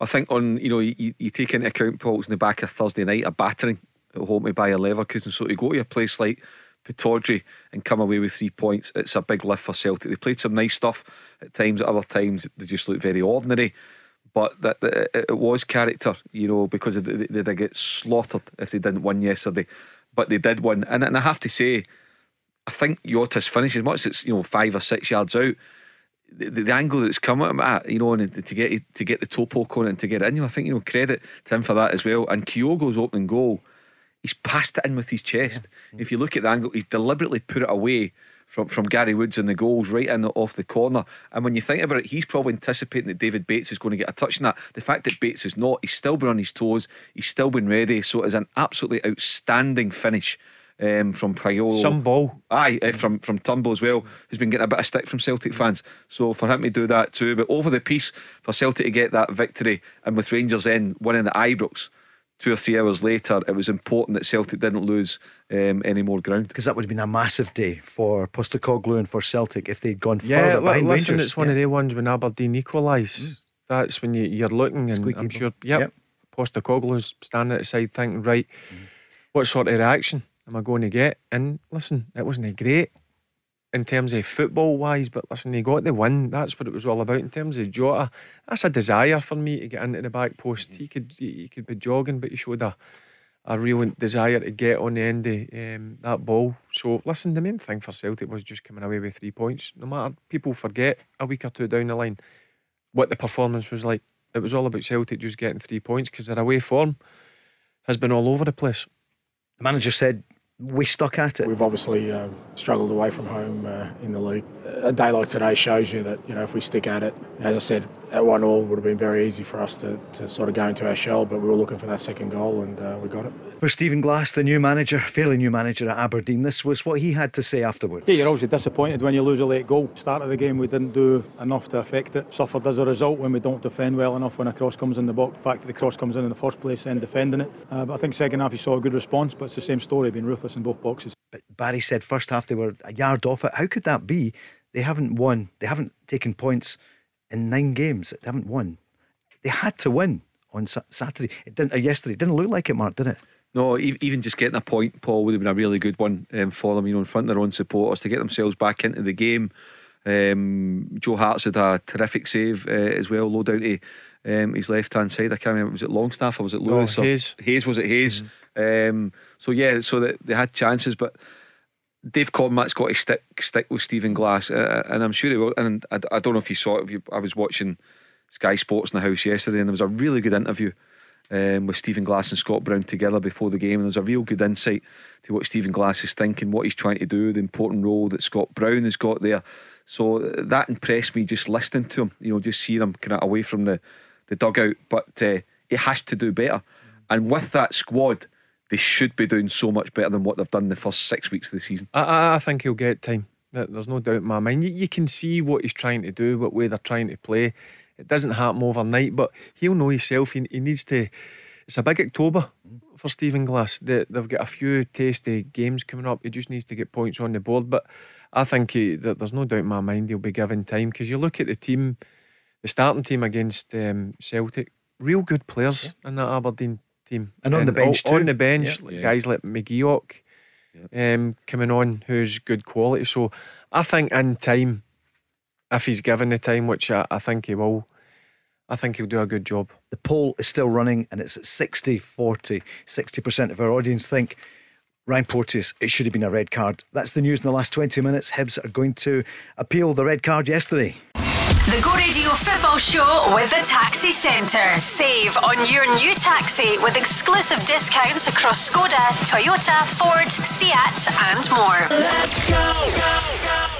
S7: I think on you know you, you take into account Paul's in the back of Thursday night a battering at home to Bayer Leverkusen. So to go to a place like Pittodrie and come away with three points, it's a big lift for Celtic. They played some nice stuff at times. At other times they just looked very ordinary. But that, that it was character, you know, because they, they, they get slaughtered if they didn't win yesterday. But they did win, and, and I have to say, I think Jota's finish as much as it's you know five or six yards out. The, the, angle that's come at him at, you know, and to get to get the toe poke on it and to get it in, you know, I think you know credit to him for that as well. And Kyogo's opening goal, he's passed it in with his chest. If you look at the angle, he's deliberately put it away from, from Gary Woods and the goals right in off the corner. And when you think about it, he's probably anticipating that David Bates is going to get a touch in that. The fact that Bates is not, he's still been on his toes, he's still been ready. So it's an absolutely outstanding finish. Um, from Priolo,
S6: Some ball.
S7: aye, eh, from from Turnbull as well, who's been getting a bit of stick from Celtic fans. So for him to do that too, but over the piece for Celtic to get that victory, and with Rangers in winning the Ibrox, two or three hours later, it was important that Celtic didn't lose um, any more ground.
S5: Because that would have been a massive day for Postecoglou and for Celtic if they'd gone
S6: Yeah,
S5: further
S6: li-
S5: behind
S6: listen,
S5: Rangers.
S6: it's one of the ones when Aberdeen equalise. That's when you, you're looking, and
S5: Squeaky
S6: I'm
S5: bum.
S6: sure, yep,
S5: Yep.
S6: Postecoglou's standing at the side thinking, right, what sort of reaction am I going to get? And listen, it wasn't a great in terms of football wise, but listen, he got the win. That's what it was all about in terms of Jota. That's a desire for me to get into the back post. He could he, he could be jogging, but he showed a a real desire to get on the end of um, that ball. So listen, the main thing for Celtic was just coming away with three points. No matter people forget a week or two down the line what the performance was like. It was all about Celtic just getting three points because their away form has been all over the place.
S5: The manager said, We stuck at it.
S2: We've obviously um, struggled away from home uh, in the league. A day like today shows you that you know if we stick at it, as I said, at one all would have been very easy for us to, to sort of go into our shell, but we were looking for that second goal and uh, we got it.
S5: For Stephen Glass, the new manager, fairly new manager at Aberdeen, this was what he had to say afterwards.
S12: Yeah, you're obviously disappointed when you lose a late goal. Start of the game, we didn't do enough to affect it. Suffered as a result when we don't defend well enough when a cross comes in the box. The fact that the cross comes in in the first place and defending it. Uh, but I think second half you saw a good response, but it's the same story, being ruthless in both boxes.
S5: But Barry said first half they were a yard off it. How could that be? They haven't won. They haven't taken points in nine games. They haven't won. They had to win on Saturday. It didn't. Yesterday. It didn't look like it, Mark, did it?
S7: No, even just getting a point, Paul, would have been a really good one um, for them, you know, in front of their own supporters to get themselves back into the game. Um, Joe Hart's had a terrific save uh, as well, low down to um, his left hand side. I can't remember, was it Longstaff or was it
S6: No,
S7: Lewis? or-
S6: Hayes.
S7: Hayes, was it Hayes? Um, so, yeah, so that they had chances, but Dave Cormack's got to stick stick with Stephen Glass, uh, and I'm sure he will. And I, I don't know if you saw it. You, I was watching Sky Sports in the house yesterday, and there was a really good interview um, with Stephen Glass and Scott Brown together before the game. And there's a real good insight to what Stephen Glass is thinking, what he's trying to do, the important role that Scott Brown has got there. So uh, that impressed me just listening to him. You know, just seeing him kind of away from the the dugout, but uh, he has to do better. And with that squad, they should be doing so much better than what they've done the first six weeks of the season.
S6: I, I, think he'll get time. There's no doubt in my mind. You, you can see what he's trying to do, what way they're trying to play. It doesn't happen overnight, but he'll know himself. He, he needs to. It's a big October for Stephen Glass. They, they've got a few tasty games coming up. He just needs to get points on the board. But I think he, there's no doubt in my mind he'll be given time because you look at the team, the starting team against um, Celtic, real good players in that Aberdeen team.
S5: And on the bench too.
S6: On the bench,
S7: Yeah.
S6: guys like McGeouch um, coming on who's good quality. So I think in time, if he's given the time, which I, I think he will, I think he'll do a good job.
S5: The poll is still running and it's at 60 40. 60% of our audience think Ryan Porteous, it should have been a red card. That's the news in the last 20 minutes. Hibs are going to appeal the red card yesterday.
S4: The Go Radio Football Show with the Taxi Centre. Save on your new taxi with exclusive discounts across Skoda, Toyota, Ford, Seat, and more. Let's go.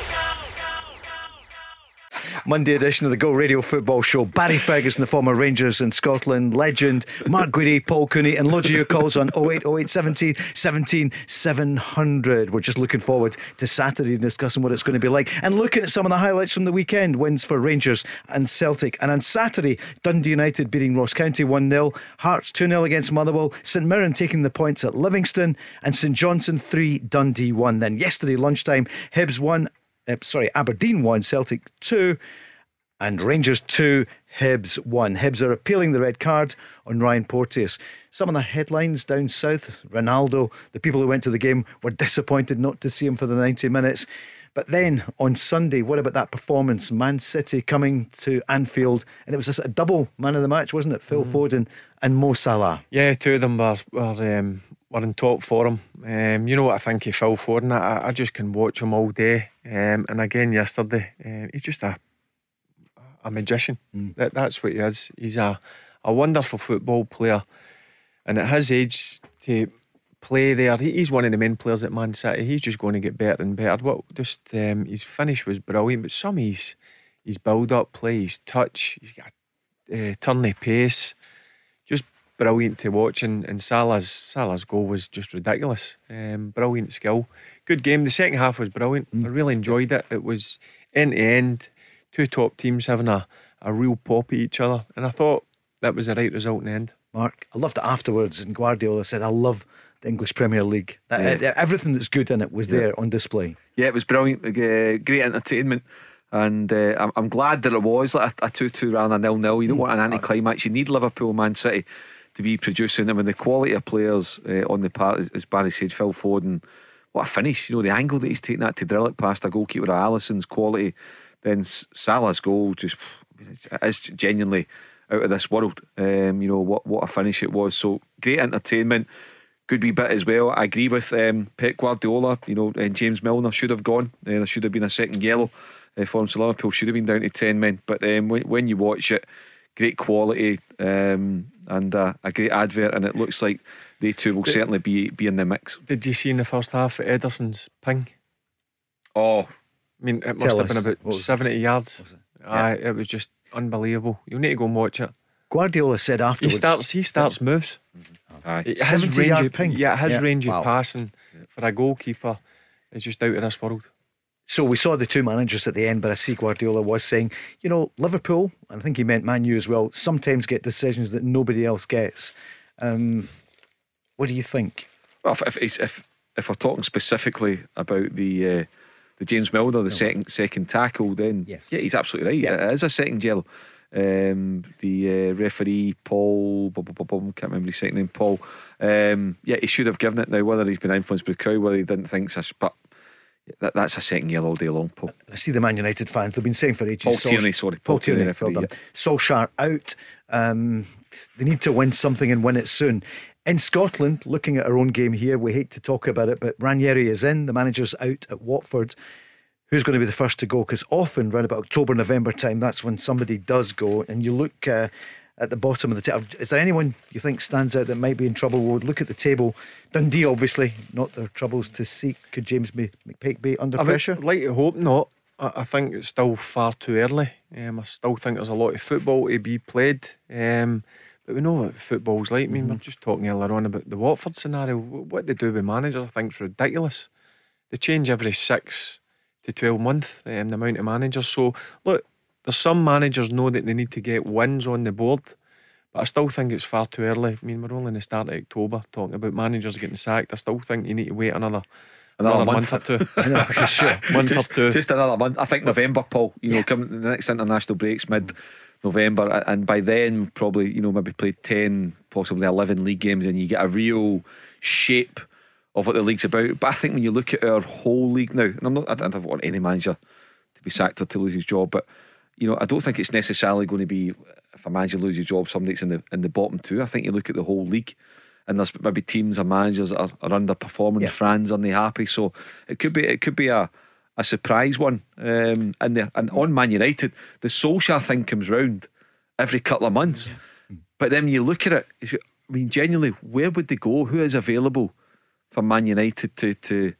S5: Monday edition of the Go Radio Football Show. Barry Ferguson, the former Rangers in Scotland legend, Mark Guidi, Paul Cooney, and of your calls on 0808 17 17 700. We're just looking forward to Saturday and discussing what it's going to be like and looking at some of the highlights from the weekend wins for Rangers and Celtic. And on Saturday, Dundee United beating Ross County 1 0, Hearts 2 0 against Motherwell, St Mirren taking the points at Livingston, and St Johnstone 3, Dundee 1. Then yesterday lunchtime, Hibs 1, uh, sorry, Aberdeen 1, Celtic 2, and Rangers 2, Hibs 1. Hibs are appealing the red card on Ryan Porteous. Some of the headlines down south Ronaldo, the people who went to the game were disappointed not to see him for the 90 minutes. But then on Sunday, what about that performance? Man City coming to Anfield, and it was a double man of the match, wasn't it? Phil mm. Foden and Mo Salah.
S6: Yeah, two of them were, were um, were in top form. Um, you know what I think of Phil Foden? I, I just can watch him all day. Um, and again yesterday, uh, he's just a a magician. Mm. That that's what he is. He's a a wonderful football player, and at his age to play there, he's one of the main players at Man City. He's just going to get better and better. What just um, his finish was brilliant, but some of his his build up play, his touch, he's got a uh, turny pace brilliant to watch. And, and Salah's Salah's goal was just ridiculous. Um, brilliant skill, good game. The second half was brilliant. Mm. I really enjoyed it. It was end to end, two top teams having a, a real pop at each other, and I thought that was the right result in the end.
S5: Mark, I loved it afterwards, and Guardiola said, "I love." The English Premier League. Yeah. Uh, everything that's good in it was yeah. there on display.
S7: Yeah, it was brilliant. Uh, great entertainment. And uh, I'm, I'm glad that it was like a 2 2 rather than nil nil. You don't mm. want an anti climax. You need Liverpool, Man City to be producing. I mean, the quality of players uh, on the part, as Barry said, Phil Foden, what a finish. You know, the angle that he's taking that to drill it past a goalkeeper, Alisson's quality. Then Salah's goal just is genuinely out of this world. Um, you know, what, what a finish it was. So great entertainment. Good wee bit as well. I agree with um, Pep Guardiola. You know, and James Milner should have gone. Uh, there should have been a second yellow uh, for him. So Liverpool should have been down to 10 men. But um, when you watch it, great quality um, and uh, a great advert, and it looks like they two will did, certainly be be in the mix.
S6: Did you see in the first half Ederson's ping?
S7: Oh,
S6: I mean, it must have been about seventy yards. It? Aye, it was just unbelievable. You need to go and watch it.
S5: Guardiola said afterwards.
S6: He starts. He starts moves.
S5: Mm-hmm. Aye, his range of, ping.
S6: Yeah, his yeah. range wow. of passing for a goalkeeper is just out of this world.
S5: So we saw the two managers at the end, but I see Guardiola was saying, you know, Liverpool, and I think he meant Man U as well, sometimes get decisions that nobody else gets. Um, what do you think?
S7: Well, if if, if, if we're talking specifically about the uh, the James Milner, the second second tackle, then yes. yeah, he's absolutely right. Yeah. It is a second yellow. Um, the uh, referee Paul, blah, blah, blah, can't remember his second name, Paul. Um, yeah, he should have given it now. Whether he's been influenced by crowd, whether he didn't think so, but that, that's a second yellow all day long, Paul.
S5: I see the Man United fans, they've been saying for ages.
S7: Paul Sol- Tierney, sorry.
S5: Paul, Paul Tierney, Tierney well done. Yeah. Solskjaer out. Um, they need to win something and win it soon. In Scotland, looking at our own game here, we hate to talk about it, but Ranieri is in. The manager's out at Watford. Who's going to be the first to go? Because often, around about October, November time, that's when somebody does go. And you look uh, at the bottom of the table. Is there anyone you think stands out that might be in trouble? We'll look at the table. Dundee, obviously, not their troubles to seek. Could James McPake be under
S6: I
S5: pressure?
S6: I'd like to hope not. I think it's still far too early. Um, I still think there's a lot of football to be played. Um, but we know what football's like. I mean, mm-hmm. we are just talking earlier on about the Watford scenario. What they do with managers, I think, is ridiculous. They change every six to 12 months, um, the amount of managers. So, look, there's some managers know that they need to get wins on the board, but I still think it's far too early. I mean, we're only in the start of October talking about managers getting sacked. I still think you need to wait another.
S7: Another,
S6: another
S7: month.
S6: month. or two. know, sure. month
S7: just,
S6: or two.
S7: Just another month. I think November, Paul. You yeah. know, coming the next international breaks mid November, and by then probably you know maybe play ten, possibly eleven league games, and you get a real shape of what the league's about. But I think when you look at our whole league now, and I'm not, I don't want any manager to be sacked or to lose his job, but you know, I don't think it's necessarily going to be if a manager loses his job, somebody that's in the in the bottom two. I think you look at the whole league, and there's maybe teams or managers that are, are underperforming. Yeah. They happy? So it could be it could be a a surprise one. Um, and the, and on Man United, the Solskjaer thing comes round every couple of months. But then you look at it, I mean, genuinely, where would they go? Who is available for Man United to to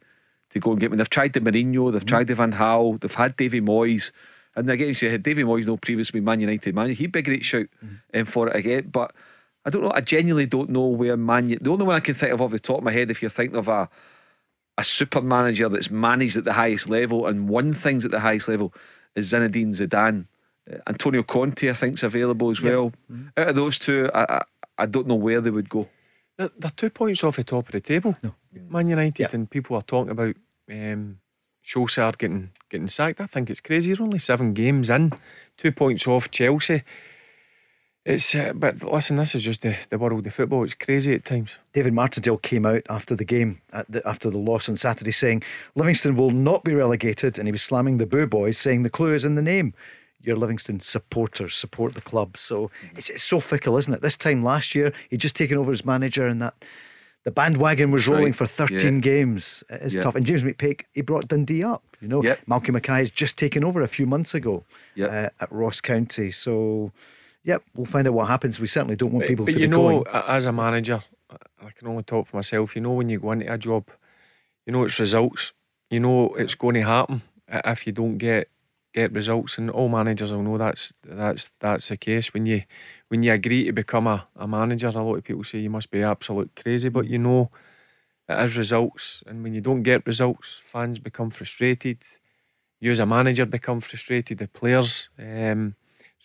S7: to go and get? I mean, they've tried the Mourinho, they've tried the Van Gaal, they've had Davy Moyes. And again, you say, had Davy Moyes no previously Man United manager, he'd be a great shout um, for it again. But I don't know, I genuinely don't know where Man U- The only one I can think of off the top of my head, if you're thinking of a a super manager that's managed at the highest level and won things at the highest level is Zinedine Zidane. Uh, Antonio Conte, I think, is available as well. Out of those two, I, I, I don't know where they would go.
S6: They're, they're two points off the top of the table. No. Man United and people are talking about um, Solskjaer getting getting sacked. I think it's crazy. He's only seven games in, two points off Chelsea. It's uh, but listen, this is just the, the world of football. It's crazy at times.
S5: David Martindale came out after the game, the, after the loss on Saturday, saying Livingston will not be relegated, and he was slamming the Boo Boys, saying the clue is in the name. Your Livingston supporters support the club, so it's, it's so fickle, isn't it? This time last year, he'd just taken over as manager, and that the bandwagon was rolling
S7: Right,
S5: for 13
S7: yeah.
S5: games. It's
S7: Yeah.
S5: tough. And James McPake, he brought Dundee up. You know,
S7: Yep.
S5: Malcolm Mackay has just taken over a few months ago
S7: Yep.
S5: uh, at Ross County. So, yep, we'll find out what happens. We certainly don't want
S6: But,
S5: people
S6: but
S5: to
S6: you know,
S5: going.
S6: as a manager, I can only talk for myself. You know, when you go into a job, you know it's results. You know it's going to happen if you don't get get results, and all managers will know that's that's that's the case. When you when you agree to become a, a manager, a lot of people say you must be absolute crazy, but you know it is results, and when you don't get results, fans become frustrated. You as a manager become frustrated. The players. Um,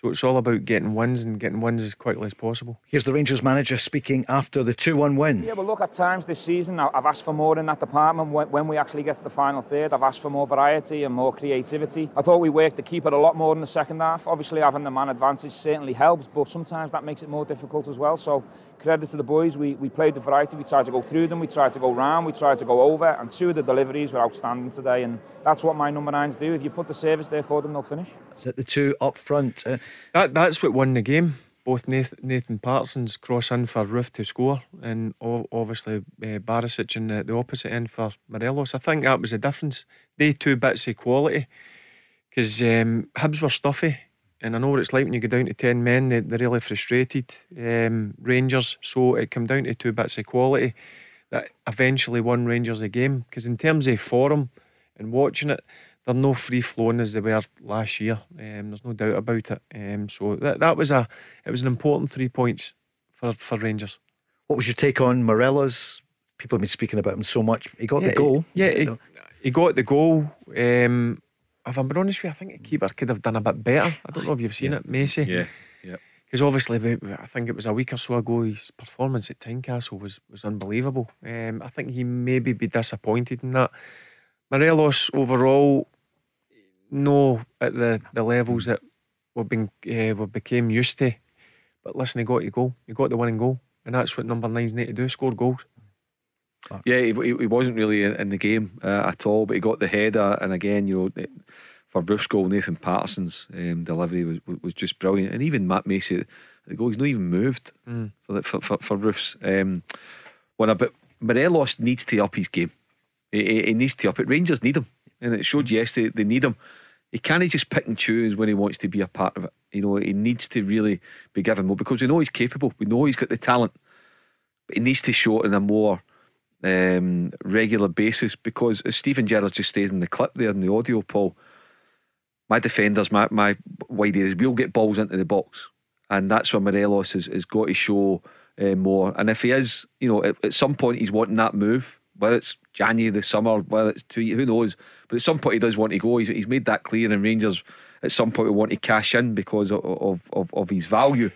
S6: so it's all about getting wins and getting wins as quickly as possible.
S5: Here's the Rangers manager speaking after the 2 1 win.
S8: Yeah, but look, at times this season, I- I've asked for more in that department. When, when we actually get to the final third, I've asked for more variety and more creativity. I thought we worked the keeper a lot more in the second half. Obviously, having the man advantage certainly helps, but sometimes that makes it more difficult as well. So, credit to the boys. We, we played the variety. We tried to go through them. We tried to go round. We tried to go over. And two of the deliveries were outstanding today. And that's what my number nines do. If you put the service there for them, they'll finish.
S5: Is it the two up front? Uh,
S6: That that's what won the game. Both Nathan, Nathan Patterson's cross in for Roofe to score, and obviously uh, Barisic in the, the opposite end for Morelos. I think that was the difference. They two bits of quality, because um, Hibs were stuffy, and I know what it's like when you go down to ten men. They, they're really frustrated. Um, Rangers, so it came down to two bits of quality that eventually won Rangers a game. Because in terms of form and watching it, they're no free flowing as they were last year. Um, there's no doubt about it. Um, so that that was a it was an important three points for for Rangers.
S5: what was your take on Morelos? People have been speaking about him so much. He got the
S6: Yeah,
S5: goal.
S6: Yeah, he, he got the goal. Um, if I'm being honest with you, I think the keeper could have done a bit better. I don't know if you've seen it, Macey.
S7: Yeah, yeah.
S6: Because obviously, we- we- I think it was a week or so ago, his performance at Tynecastle was, was unbelievable. Um, I think he maybe be disappointed in that. Morelos overall, no at the, the levels that we've been uh, we became used to. But listen, he got the goal. He got the winning goal, and that's what number nines need to do: score goals.
S7: Yeah, he, he wasn't really in, in the game uh, at all, but he got the header. And again, you know, for Roofe's goal, Nathan Patterson's um, delivery was, was just brilliant. And even Matt Macey, the goal, he's not even moved
S6: Mm.
S7: for, the, for, for, for Roofe's. Um, one but Morelos needs to up his game. He, he, needs to up it. Rangers need him, and it showed yesterday they need him. He can't just pick and choose when he wants to be a part of it. You know, he needs to really be given more because we know he's capable. We know he's got the talent, but he needs to show it in a more um, regular basis because as Steven Gerrard just stated in the clip there in the audio, Paul, my defenders, my, my wide areas, we'll get balls into the box. And that's where Morelos has, has got to show uh, more. And if he is, you know, at, at some point he's wanting that move, whether it's January, the summer, whether it's two, who knows. But at some point he does want to go. He's, he's made that clear. And Rangers at some point will want to cash in because of, of, of, of his value.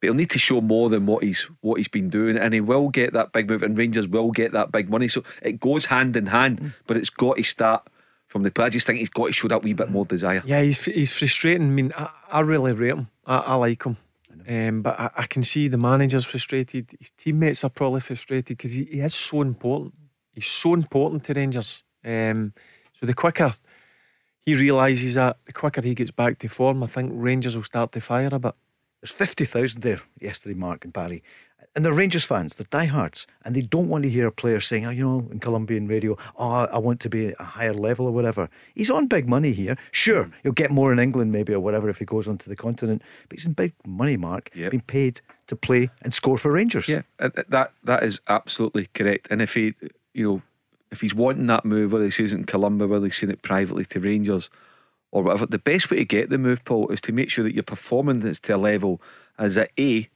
S7: But he'll need to show more than what he's what he's been doing, and he will get that big move, and Rangers will get that big money. So it goes hand in hand, mm. but it's got to start from the play. I just think he's got to show that wee bit mm. more desire.
S6: Yeah, he's he's frustrating. I mean, I, I really rate him. I, I like him. Um, but I, I can see the manager's frustrated. His teammates are probably frustrated because he, he is so important. He's so important to Rangers. Um, so the quicker he realises that, the quicker he gets back to form, I think Rangers will start to fire a bit.
S5: There's 50,000 there yesterday, Mark and Barry. And they're Rangers fans, they're diehards, and they don't want to hear a player saying, oh, you know, in Colombian radio, oh, I want to be at a higher level or whatever. He's on big money here. Sure,
S7: Mm.
S5: he'll get more in England maybe or whatever if he goes onto the continent, but he's in big money, Mark,
S7: Yep.
S5: being paid to play and score for Rangers.
S7: Yeah, uh, that that is absolutely correct. And if he, you know, if he's wanting that move, whether he's using it in Colombia, whether he's saying it privately to Rangers or whatever, the best way to get the move, Paul, is to make sure that your performance is to a level as that A,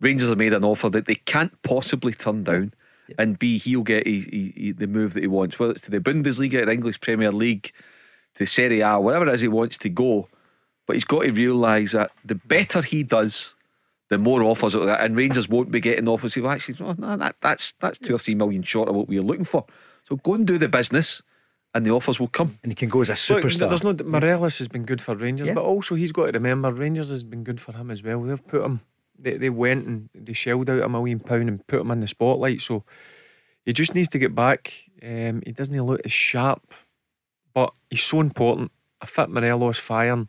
S7: Rangers have made an offer that they can't possibly turn down, and B, he'll get his, his- his- the move that he wants, whether it's to the Bundesliga, the English Premier League, to Serie A, wherever it is he wants to go. But he's got to realise that the better he does, the more offers it'll get. and Rangers won't be getting offers. Say, well, actually, well, no, that, that's that's two or three million short of what we are looking for. So go and do the business, and the offers will come.
S5: And he can go as a
S6: Look,
S5: superstar.
S6: there's no Morelos has been good for Rangers,
S5: Yeah.
S6: but also he's got to remember Rangers has been good for him as well. They've put him, they, they went and they shelled out a million pound and put him in the spotlight. So he just needs to get back. Um, he doesn't look as sharp, but he's so important. A fit Morelos firing.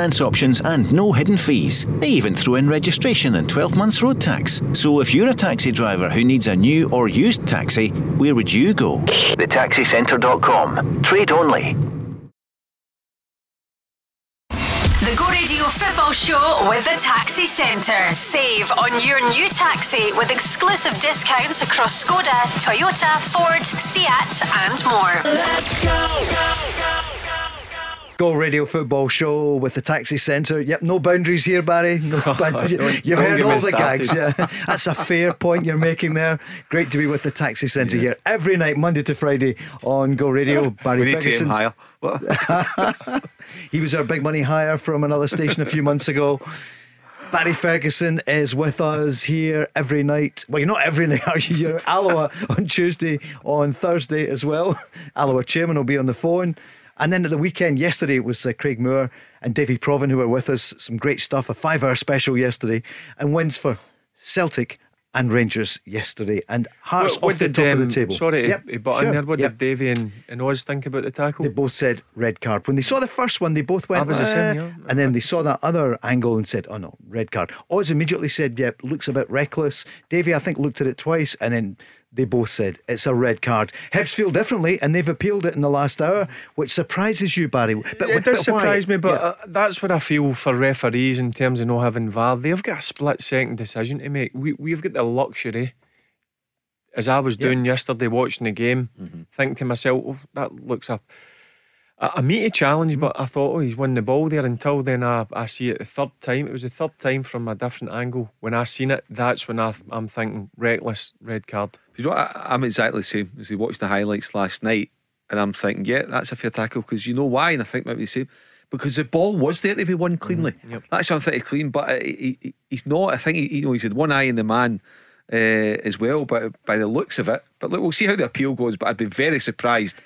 S1: finance options, and no hidden fees. They even throw in registration and 12 months road tax. So if you're a taxi driver who needs a new or used taxi, where would you go? TheTaxiCentre.com. Trade only.
S4: The Go Radio Football Show with the Taxi Centre. Save on your new taxi with exclusive discounts across Skoda, Toyota, Ford, Seat, and more. Let's
S5: Go Radio Football Show with the Taxi Centre. Yep, no boundaries here, Barry. No oh,
S6: boundaries.
S5: You've
S6: don't
S5: heard all the
S6: started.
S5: gags. Yeah, that's a fair point you're making there. Great to be with the Taxi Centre here every night, Monday to Friday on Go Radio. Barry
S7: we need to aim
S5: Ferguson.
S7: higher.
S5: He was our big money hire from another station a few months ago. Barry Ferguson is with us here every night. Well, you're not every night, are you? You're Alloa on Tuesday, on Thursday as well. Alloa chairman will be on the phone. And then at the weekend, yesterday, it was uh, Craig Moore and Davy Provan who were with us. Some great stuff, a five hour special yesterday, and wins for Celtic and Rangers yesterday. And Hearts
S6: What- what
S5: off the top of
S6: um,
S5: the table.
S6: Sorry,
S5: Yep,
S6: he butt
S5: sure,
S6: in there. What
S5: yep.
S6: did Davy and, and Oz think about the tackle?
S5: They both said red card. When they saw the first one, they both went,
S6: was the same,
S5: "Eh,"
S6: yeah.
S5: and then they saw that other angle and said, oh no, red card. Oz immediately said, yep, looks a bit reckless. Davy, I think, looked at it twice, and then they both said it's a red card. Hibs feel differently, and they've appealed it in the last hour, which surprises you, Barry. But,
S6: it does
S5: why?
S6: surprise me, but
S5: Yeah.
S6: uh, that's what I feel for referees in terms of not having VAR. They've got a split second decision to make. We, we've got the luxury, as I was
S5: Yeah.
S6: doing yesterday watching the game, think to myself, oh, that looks a, a, a meaty challenge, but I thought, oh, he's won the ball there. Until then, I, I see it the third time. It was the third time from a different angle. When I seen it, that's when I, I'm thinking, reckless, red card.
S7: You know. I, I'm exactly the same as we watched the highlights last night, and I'm thinking, yeah, that's a fair tackle because you know why, and I think maybe the same because the ball was there to be won cleanly.
S6: yep.
S7: That's thinking clean, but uh, he, he, he's not. I think he, you know he's had one eye in the man uh, as well, but by the looks of it. But look, we'll see how the appeal goes. But I'd be very surprised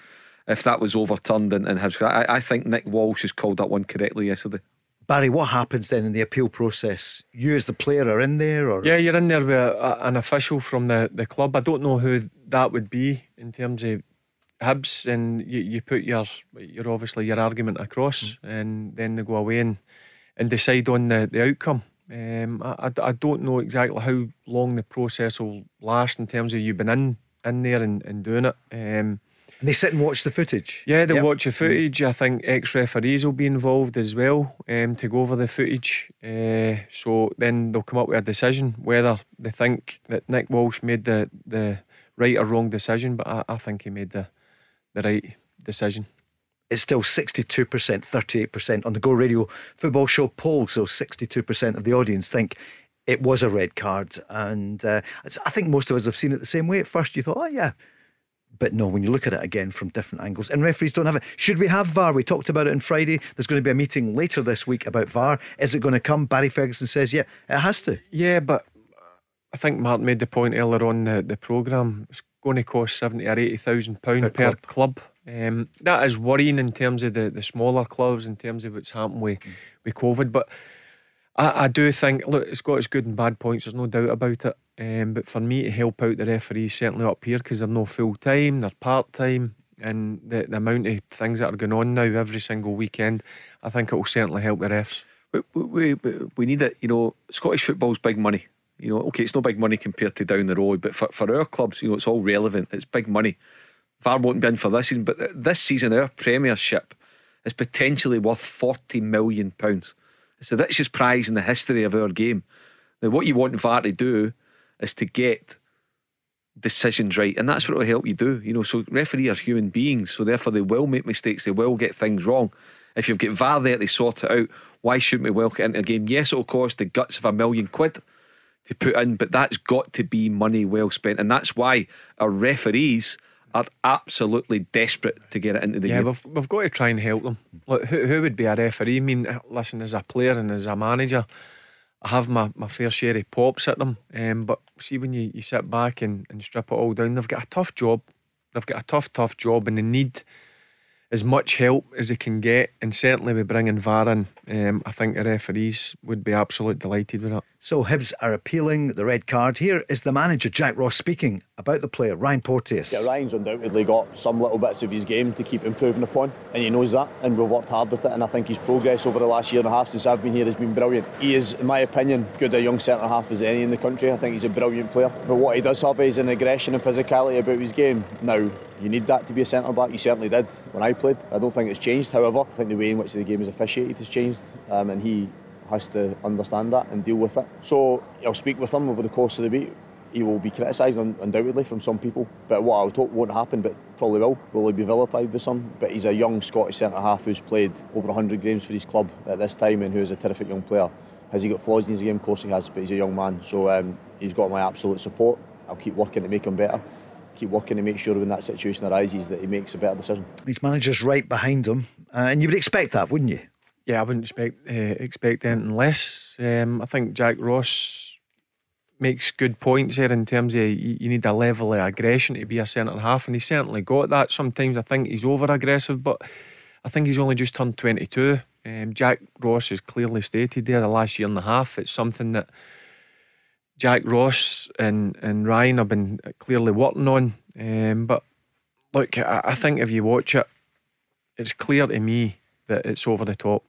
S7: if that was overturned and, and Hibs- I, I think Nick Walsh has called that one correctly yesterday.
S5: Barry, what happens then in the appeal process? You, as the player, are in there, or
S6: Yeah, you're in there with a, a- an official from the, the club. I don't know who that would be in terms of Hibs, and you, you put your your obviously your argument across, and then they go away and, and decide on the, the outcome. Um, I, I, I don't know exactly how long the process will last in terms of you have been in in there and, and doing it. Um,
S5: and they sit and watch the footage.
S6: yeah, they
S5: Yep.
S6: watch the footage. I think ex referees will be involved as well um, to go over the footage. Uh, so then they'll come up with a decision whether they think that Nick Walsh made the, the right or wrong decision. But I, I think he made the, the right decision.
S5: it's still 62%, 38% on the Go Radio football show poll. So 62% of the audience think it was a red card. And uh, I think most of us have seen it the same way. At first, you thought, oh, yeah. But no, when you look at it again from different angles, and referees don't have it. Should we have VAR? We talked about it on Friday. There's going to be a meeting later this week about VAR. Is it going to come? Barry Ferguson says, yeah, it has to.
S6: Yeah, but I think Mark made the point earlier on the, the programme. It's going to cost seventy or eighty thousand pound per, per club. Um, that is worrying in terms of the, the smaller clubs, in terms of what's happened with, mm. with COVID. But I, I do think, look, it's got its good and bad points, there's no doubt about it. Um, but for me to help out the referees, certainly up here, because they're no full time, they're part time, and the, the amount of things that are going on now every single weekend, I think it will certainly help the refs.
S7: We, we, we need it, you know, Scottish football's big money. You know, okay, it's no big money compared to down the road, but for, for our clubs, you know, it's all relevant. It's big money. VAR won't be in for this season, but this season, our Premiership is potentially worth £40 million. It's the richest prize in the history of our game. Now, what you want VAR to do is to get decisions right, and that's what will help you do. You know, so referees are human beings, so therefore they will make mistakes, they will get things wrong. If you've got VAR there to sort it out, why shouldn't we welcome into a game? Yes, it'll cost the guts of a million quid to put in, but that's got to be money well spent. And that's why our referees are absolutely desperate to get it into the
S6: yeah,
S7: game.
S6: we've, we've got to try and help them. Look, who, who would be a referee? I mean, listen, as a player and as a manager, I have my, my fair share of pops at them. Um, but see, when you, you sit back and, and strip it all down, they've got a tough job. They've got a tough, tough job, and they need as much help as they can get, and certainly with bringing VAR in, um, I think the referees would be absolutely delighted with that.
S5: So Hibs are appealing the red card. Here is the manager Jack Ross speaking about the player Ryan Porteous.
S9: Yeah, Ryan's undoubtedly got some little bits of his game to keep improving upon, and he knows that, and we've worked hard at it. And I think his progress over the last year and a half since I've been here has been brilliant. He is, in my opinion, good a young centre half as any in the country. I think he's a brilliant player. But what he does have is an aggression and physicality about his game. Now, you need that to be a centre back. You certainly did when I played. I don't think it's changed. However, I think the way in which the game is officiated has changed, um, and he has to understand that and deal with it. So I'll speak with him over the course of the week. He will be criticised undoubtedly from some people, but what I would hope won't happen, but probably will, will he be vilified with some? But he's a young Scottish centre half who's played over 100 games for his club at this time and who is a terrific young player. Has he got flaws in his game? Of course he has, but he's a young man, so um, he's got my absolute support. I'll keep working to make him better keep working to make sure when that situation arises that he makes a better decision.
S5: His manager's right behind him, uh, and you would expect that, wouldn't you?
S6: Yeah, I wouldn't expect uh, expect anything less. Um, I think Jack Ross makes good points here in terms of you, you need a level of aggression to be a centre half, and he certainly got that. Sometimes I think he's over aggressive, but I think he's only just turned 22. Um, Jack Ross has clearly stated there the last year and a half it's something that Jack Ross and, and Ryan have been clearly working on. Um, but look, I, I think if you watch it, it's clear to me that it's over the top.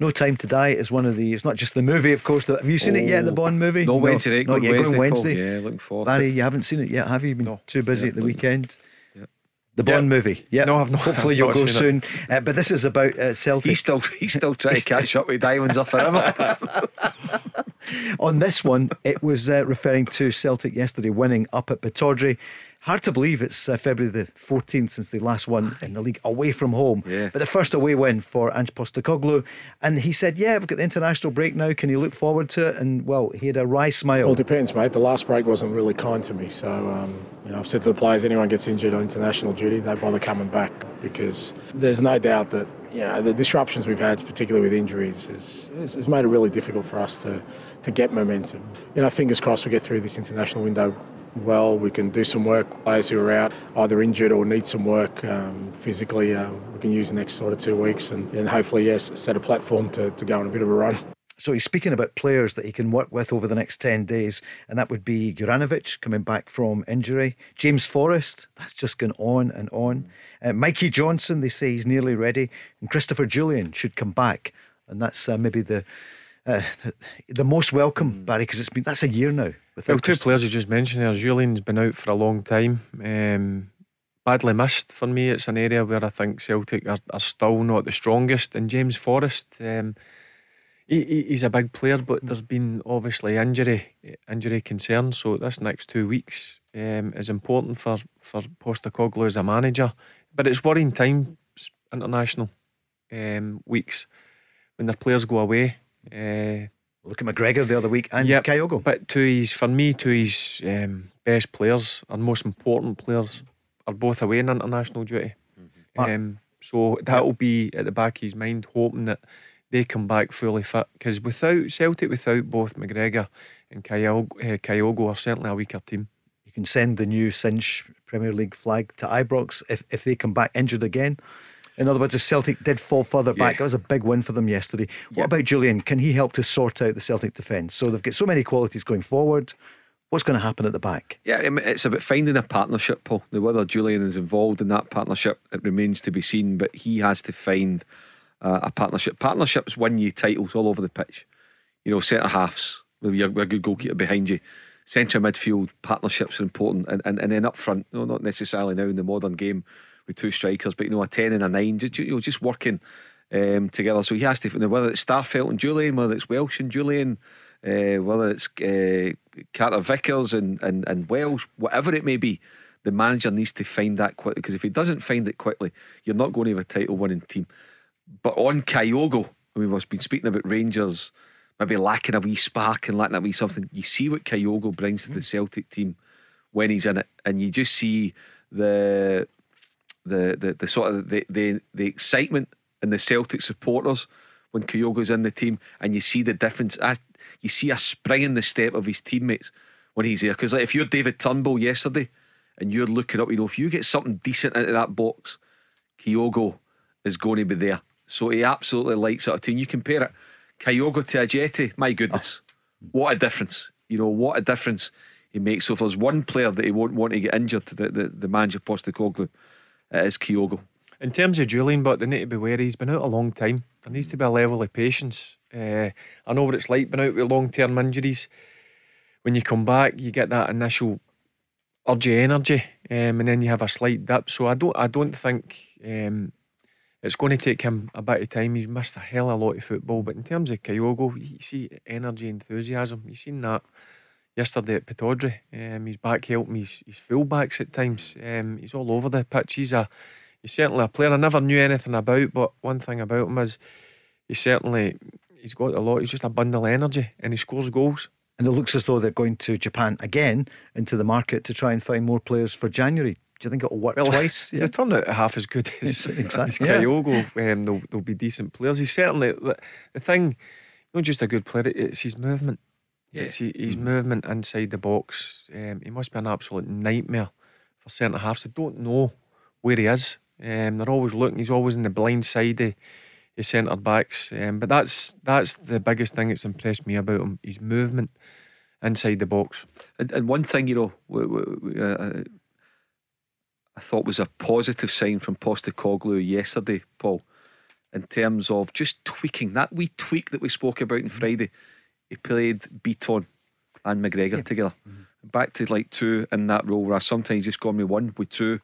S5: No Time to Die is one of the. It's not just the movie, of course. Have you seen oh, it yet? The Bond movie?
S7: No, Wednesday.
S5: Not yet. Going Wednesday.
S7: Yeah, looking forward.
S5: Barry, you haven't seen it yet, have you? Been no, too busy
S7: yeah,
S5: at the weekend. The Bond
S6: yeah.
S5: movie. Yeah.
S6: No, I've not.
S5: Hopefully you'll go soon. Uh, but this is about uh, Celtic.
S7: He's still he's still trying to catch up with Diamonds off forever.
S5: On this one, it was uh, referring to Celtic yesterday winning up at Pittodrie. Hard to believe it's uh, February the 14th since they last won in the league away from home.
S7: Yeah.
S5: But the first away win for Ange Postecoglou. And he said, Yeah, we've got the international break now. Can you look forward to it? And well, he had a wry smile.
S2: Well, it depends, mate. The last break wasn't really kind to me. So, um, you know, I've said to the players, anyone gets injured on international duty, they bother coming back because there's no doubt that you know, the disruptions we've had, particularly with injuries, has, has made it really difficult for us to, to get momentum. You know, fingers crossed we get through this international window well. We can do some work. Players who are out, either injured or need some work um, physically, um, we can use the next sort of two weeks and, and hopefully, yes, set a platform to, to go on a bit of a run.
S5: So he's speaking about players that he can work with over the next 10 days, and that would be Juranovic coming back from injury, James Forrest, that's just going on and on. Uh, Mikey Johnston, they say he's nearly ready, and Christopher Jullien should come back, and that's uh, maybe the, uh, the, the most welcome, Barry, because it's been that's a year now.
S6: Well, two players you just mentioned there. Jullien's been out for a long time. Um, badly missed for me. It's an area where I think Celtic are, are still not the strongest. And James Forrest, um, he, he's a big player, but there's been obviously injury injury concerns. So this next two weeks um, is important for for Postecoglou as a manager. But it's worrying times, international um, weeks, when their players go away. Uh,
S5: Look at McGregor the other week and yep, Kyogo.
S6: But to his, for me, to his um, best players and most important players are both away in international duty. Mm-hmm. Um, so that will be at the back of his mind, hoping that they come back fully fit. Because without Celtic, without both McGregor and Kyogo, uh, Kyogo are certainly a weaker team.
S5: You can send the new Cinch Premier League flag to Ibrox if, if they come back injured again. In other words, if Celtic did fall further back, that was a big win for them yesterday. What about Jullien? Can he help to sort out the Celtic defence? So they've got so many qualities going forward. What's going to happen at the back?
S7: Yeah, it's about finding a partnership, Paul. Now, whether Jullien is involved in that partnership, it remains to be seen, but he has to find uh, a partnership. Partnerships win you titles all over the pitch. You know, centre halves, with a good goalkeeper behind you. Centre midfield partnerships are important, and, and, and then up front, no, not necessarily now in the modern game with two strikers, but you know, a 10 and a 9, just, you know, just working um, together. So he has to, whether it's Starfelt and Jullien, whether it's Welsh and Jullien, uh, whether it's uh, Carter Vickers and, and, and Welsh, whatever it may be, the manager needs to find that quickly because if he doesn't find it quickly, you're not going to have a title winning team. But on Kyogo, I mean, we've been speaking about Rangers maybe lacking a wee spark and lacking a wee something. You see what Kyogo brings to the Celtic team when he's in it, and you just see the the the, the sort of the, the the excitement in the Celtic supporters when Kyogo's in the team, and you see the difference. I, you see a spring in the step of his teammates when he's there. Because like if you're David Turnbull yesterday and you're looking up, you know, if you get something decent into that box, Kyogo is going to be there. So he absolutely lights a team. You compare it, Kyogo to Ajeti, my goodness, oh. what a difference. You know, what a difference he makes. So if there's one player that he won't want to get injured, the, the, the manager Postecoglou, it is Kyogo.
S6: In terms of Jullien, but they need to be wary. He's been out a long time. There needs to be a level of patience. Uh, I know what it's like being out with long term injuries. When you come back, you get that initial urge energy, um, and then you have a slight dip. So I don't, I don't think um, it's going to take him a bit of time. He's missed a hell of a lot of football, but in terms of Kyogo, you see energy, enthusiasm. You've seen that yesterday at Pittodrie. Um, he's back helping his, his fullbacks at times. Um, he's all over the pitch. He's a he's certainly a player I never knew anything about, but one thing about him is he's certainly he's got a lot. He's just a bundle of energy, and he scores goals.
S5: And it looks as though they're going to Japan again into the market to try and find more players for January. Do you think it'll work well, twice?
S6: Yeah. They turn out half as good as, exactly. as Kyogo. Yeah. Um, they'll, they'll be decent players. He's certainly the, the thing. Not just a good player; it's his movement. Yeah. It's his, his mm. movement inside the box. Um, he must be an absolute nightmare for centre halves. They don't know where he is. Um, they're always looking. He's always in the blind side of his centre backs. Um, but that's that's the biggest thing that's impressed me about him. His movement inside the box.
S7: And, and one thing you know, we, we, we, uh, I thought was a positive sign from Postecoglou yesterday, Paul, in terms of just tweaking that wee tweak that we spoke about on mm-hmm. He played Bitton and McGregor yeah. together. Mm-hmm. Back to like two in that role where I sometimes just got me one with two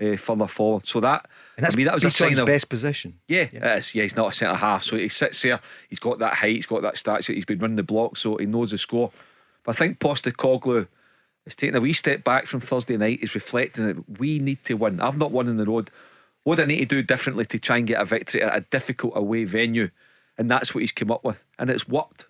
S7: uh, further forward. So that
S5: and that's I mean that was a sign of best position.
S7: Yeah, yeah, it is. Yeah, he's not a centre half, so he sits there. He's got that height. He's got that stature. He's been running the block, so he knows the score. But I think Postecoglou is taking a wee step back from Thursday night. He's reflecting that we need to win. I've not won in the road. What do I need to do differently to try and get a victory at a difficult away venue? And that's what he's come up with, and it's worked.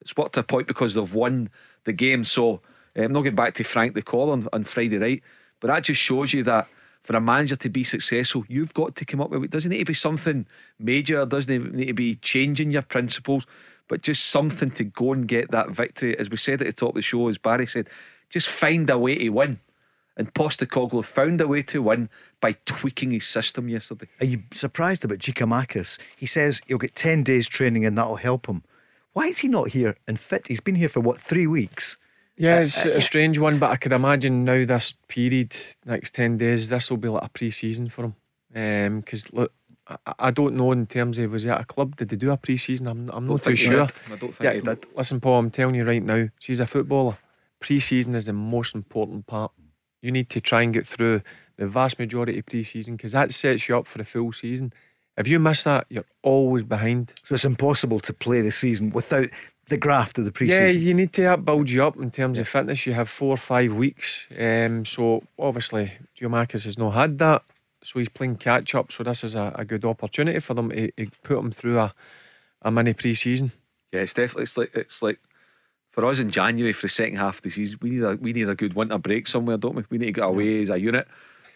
S7: It's worked to a point because they've won the game. So um, I'm not getting back to Frank the call on, on Friday night, but that just shows you that for a manager to be successful, you've got to come up with it. Doesn't need to be something major, doesn't need to be changing your principles, but just something to go and get that victory. As we said at the top of the show, as Barry said, just find a way to win. And Postecoglou found a way to win by tweaking his system yesterday.
S5: Are you surprised about Giakoumakis? He says he'll get 10 days training and that'll help him. Why is he not here and fit? He's been here for what, three weeks?
S6: Yeah, it's uh, a strange one, but I could imagine now this period, next 10 days, this will be like a pre season for him. Because, um, look, I, I, don't know in terms of was he at a club? Did they do a pre season? I'm, I'm not too sure.
S7: I don't think yeah, he did.
S6: Listen, Paul, I'm telling you right now, she's a footballer. Pre season is the most important part. You need to try and get through the vast majority of pre season because that sets you up for the full season. If you miss that, you're always behind.
S5: So it's impossible to play the season without the graft of the preseason.
S6: Yeah, you need to build you up in terms yeah. of fitness. You have four or five weeks. Um, so obviously, Giakoumakis has not had that. So he's playing catch up. So this is a, a good opportunity for them to, to put him through a, a mini pre-season.
S7: Yeah, it's definitely it's like it's like for us in January for the second half of the season, we need a we need a good winter break somewhere, don't we? We need to get away as a unit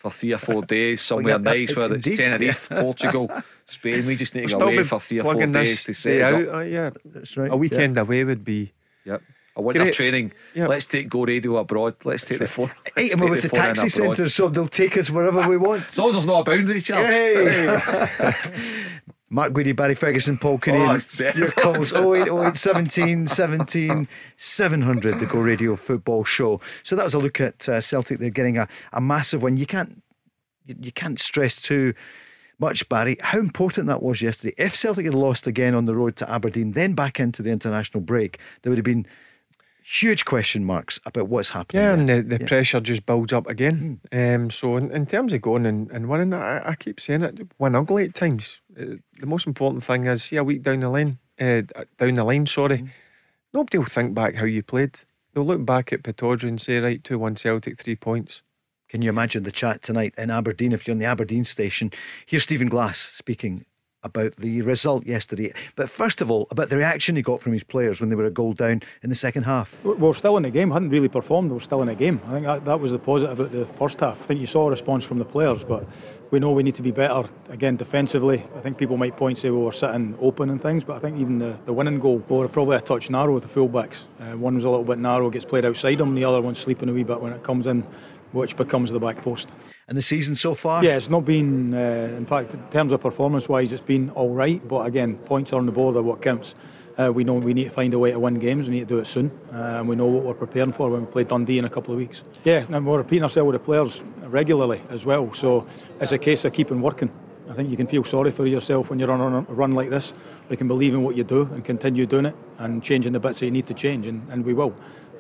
S7: for three or four days somewhere
S5: yeah,
S7: nice, whether it's
S5: indeed,
S7: Tenerife,
S5: yeah.
S7: Portugal, Spain. We just need to
S6: We'll
S7: go away for three or four days
S6: this
S7: to
S6: day
S7: set
S6: out. Uh, yeah,
S5: That's right.
S6: a weekend away would be.
S7: Yep. A winter
S6: Great.
S7: training.
S6: Yep.
S7: Let's take Go Radio abroad. Let's take the phone.
S5: Hey,
S7: let's
S5: we're with the
S7: phone in
S5: taxi centre, so they'll take us wherever we want.
S7: As long as there's not a boundary, Charles.
S5: Mark Guidi, Barry Ferguson, Paul Cooney.
S7: Oh,
S5: and your calls 0808 17 17 700, the Go Radio Football Show. So that was a look at uh, Celtic. They're getting a, a massive win. You can't you, you can't stress too much, Barry, how important that was yesterday. If Celtic had lost again on the road to Aberdeen, then back into the international break, there would have been huge question marks about what's happening.
S6: Yeah, and
S5: there.
S6: the, the pressure just builds up again. Um, so in, in terms of going and, and winning, I, I keep saying it, win ugly at times. Uh, the most important thing is see a week down the line, uh, down the line, sorry. Nobody will think back how you played. They'll look back at Pittodrie and say, right, two one Celtic, three points.
S5: Can you imagine the chat tonight in Aberdeen if you're on the Aberdeen station? Here's Stephen Glass speaking about the result yesterday. But first of all, about the reaction he got from his players when they were a goal down in the second half.
S12: We We're still in the game, hadn't really performed, we're still in the game. I think that, that was the positive at the first half. I think you saw a response from the players, but we know we need to be better again defensively. I think people might point say we were sitting open and things, but I think even the, the winning goal, we were probably a touch narrow with the fullbacks. Uh, one was a little bit narrow, gets played outside him, the other one's sleeping a wee bit when it comes in, which becomes the back post.
S5: And the season so far?
S12: Yeah, it's not been, uh, in fact, in terms of performance wise, it's been all right, but again, points are on the board are what counts. Uh, we know we need to find a way to win games. We need to do it soon, uh, and we know what we're preparing for when we play Dundee in a couple of weeks. Yeah, and we're repeating ourselves with the players regularly as well. So it's a case of keeping working. I think you can feel sorry for yourself when you're on a run like this. You can believe in what you do and continue doing it and changing the bits that you need to change, and, and we will.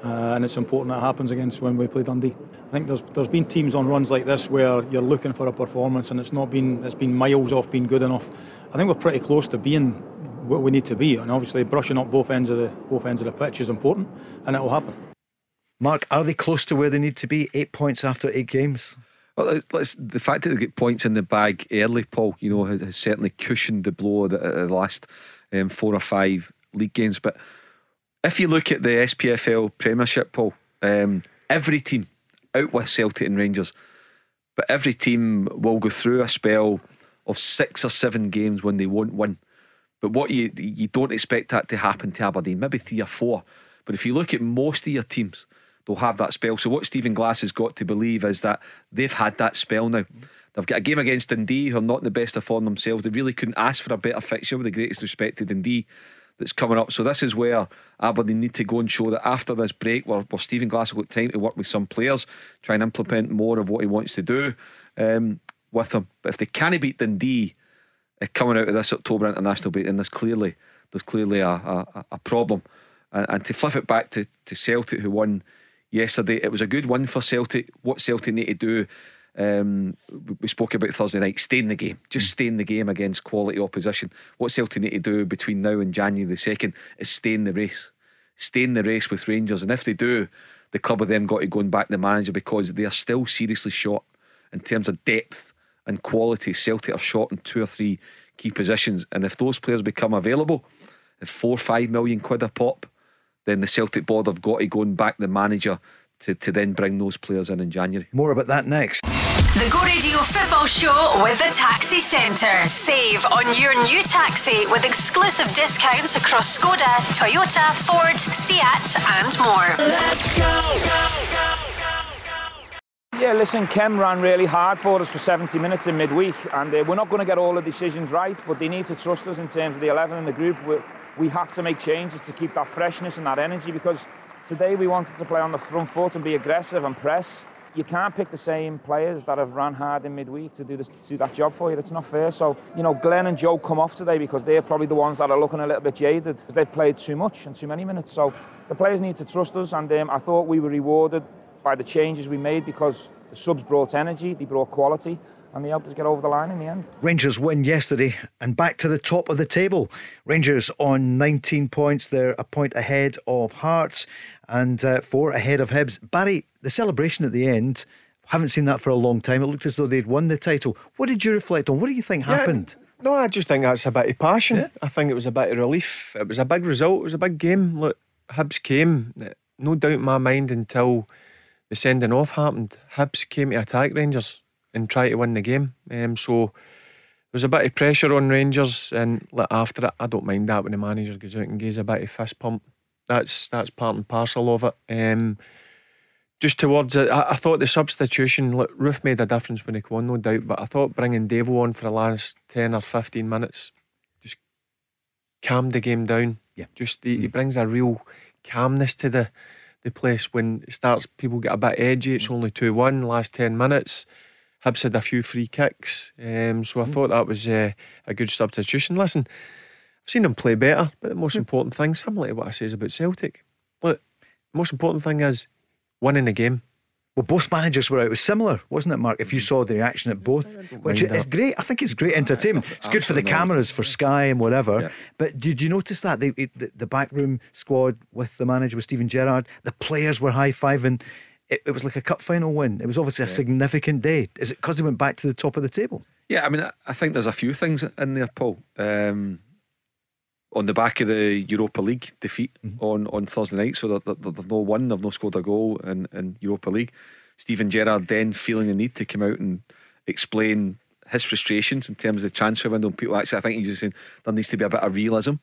S12: Uh, and it's important that happens against when we play Dundee. I think there's there's been teams on runs like this where you're looking for a performance and it's not been it's been miles off being good enough. I think we're pretty close to being what we need to be, and obviously brushing up both ends of the both ends of the pitch is important, and it will happen.
S5: Mark, are they close to where they need to be? Eight points after eight games.
S7: Well, let's- let's, the fact that they get points in the bag early, Paul, you know, has, has certainly cushioned the blow of the, the last um, four or five league games. But if you look at the SPFL Premiership, Paul, um, every team out with Celtic and Rangers, but every team will go through a spell of six or seven games when they won't win. But what you you don't expect that to happen to Aberdeen, maybe three or four. But if you look at most of your teams, they'll have that spell. So what Stephen Glass has got to believe is that they've had that spell now. They've got a game against Dundee, who are not in the best of form themselves. They really couldn't ask for a better fixture with the greatest respect to Dundee that's coming up. So this is where Aberdeen need to go and show that after this break, where, where Stephen Glass will got time to work with some players, try and implement more of what he wants to do um, with them. But if they can't beat Dundee coming out of this October international break, then there's clearly there's clearly a, a, a problem. And, and to flip it back to, to Celtic, who won yesterday, it was a good win for Celtic. What Celtic need to do, um, we- spoke about Thursday night, stay in the game. Just stay in the game against quality opposition. What Celtic need to do between now and January the 2nd is stay in the race. Stay in the race with Rangers. And if they do, the club of them got to go and back the manager because they are still seriously short in terms of depth and quality. Celtic are short in two or three key positions. And if those players become available at four, five million quid a pop, then the Celtic board have got to go and back the manager to, to then bring those players in in January.
S5: More about that next.
S4: The Go Radio Football Show with the Taxi Centre. Save on your new taxi with exclusive discounts across Skoda, Toyota, Ford, Seat, and more. Let's
S8: Yeah, listen, Kem ran really hard for us for 70 minutes in midweek, and uh, we're not going to get all the decisions right, but they need to trust us in terms of the 11 in the group. We, we have to make changes to keep that freshness and that energy because today we wanted to play on the front foot and be aggressive and press. You can't pick the same players that have ran hard in midweek to do, this, to do that job for you. It's not fair. So, you know, Glenn and Joe come off today because they're probably the ones that are looking a little bit jaded because they've played too much and too many minutes. So the players need to trust us, and um, I thought we were rewarded by the changes we made because the subs brought energy, they brought quality, and they helped us get over the line in the end.
S5: Rangers win yesterday and back to the top of the table. Rangers on 19 points. They're a point ahead of Hearts and uh, four ahead of Hibs. Barry, the celebration at the end, haven't seen that for a long time. It looked as though they'd won the title. What did you reflect on? What do you think
S6: Yeah,
S5: happened?
S6: No, I just think that's a bit of passion. I think it was a bit of relief. It was a big result. It was a big game. Look, Hibs came, no doubt in my mind, until the sending off happened. Hibs came to attack Rangers. and try to win the game. Um, so there was a bit of pressure on Rangers, and like, after it, I don't mind that when the manager goes out and gives a bit of fist pump. That's that's part and parcel of it. Um, just towards it, I, I, thought the substitution, look, Roofe made a difference when he came on, no doubt. But I thought bringing Devo on for the last ten or fifteen minutes just calmed the game down.
S5: Yeah,
S6: just he, mm. he brings a real calmness to the the place when it starts. People get a bit edgy. It's only two one last ten minutes. Hibs had a few free kicks, um, so I mm. thought that was uh, a good substitution. Listen, I've seen them play better, but the most mm. important thing, similar to what I says about Celtic, look, the most important thing is winning the game.
S5: Well, both managers were out. It was similar, wasn't it, Mark? If you mm. saw the reaction at both, which is great. I think it's great entertainment. It's good for the cameras, for Sky and whatever. Yeah. But did you notice that the, the, the backroom squad with the manager with Steven Gerrard, the players were high fiving it, it was like a cup final win. It was obviously a yeah. significant day. Is it because they went back to the top of the table?
S7: Yeah, I mean, I think there's a few things in there, Paul. Um, on the back of the Europa League defeat mm-hmm. on, on Thursday night, so that they've no won, they've no scored a goal in, in Europa League. Steven Gerrard then feeling the need to come out and explain his frustrations in terms of the transfer window. People actually, I think he's just saying there needs to be a bit of realism.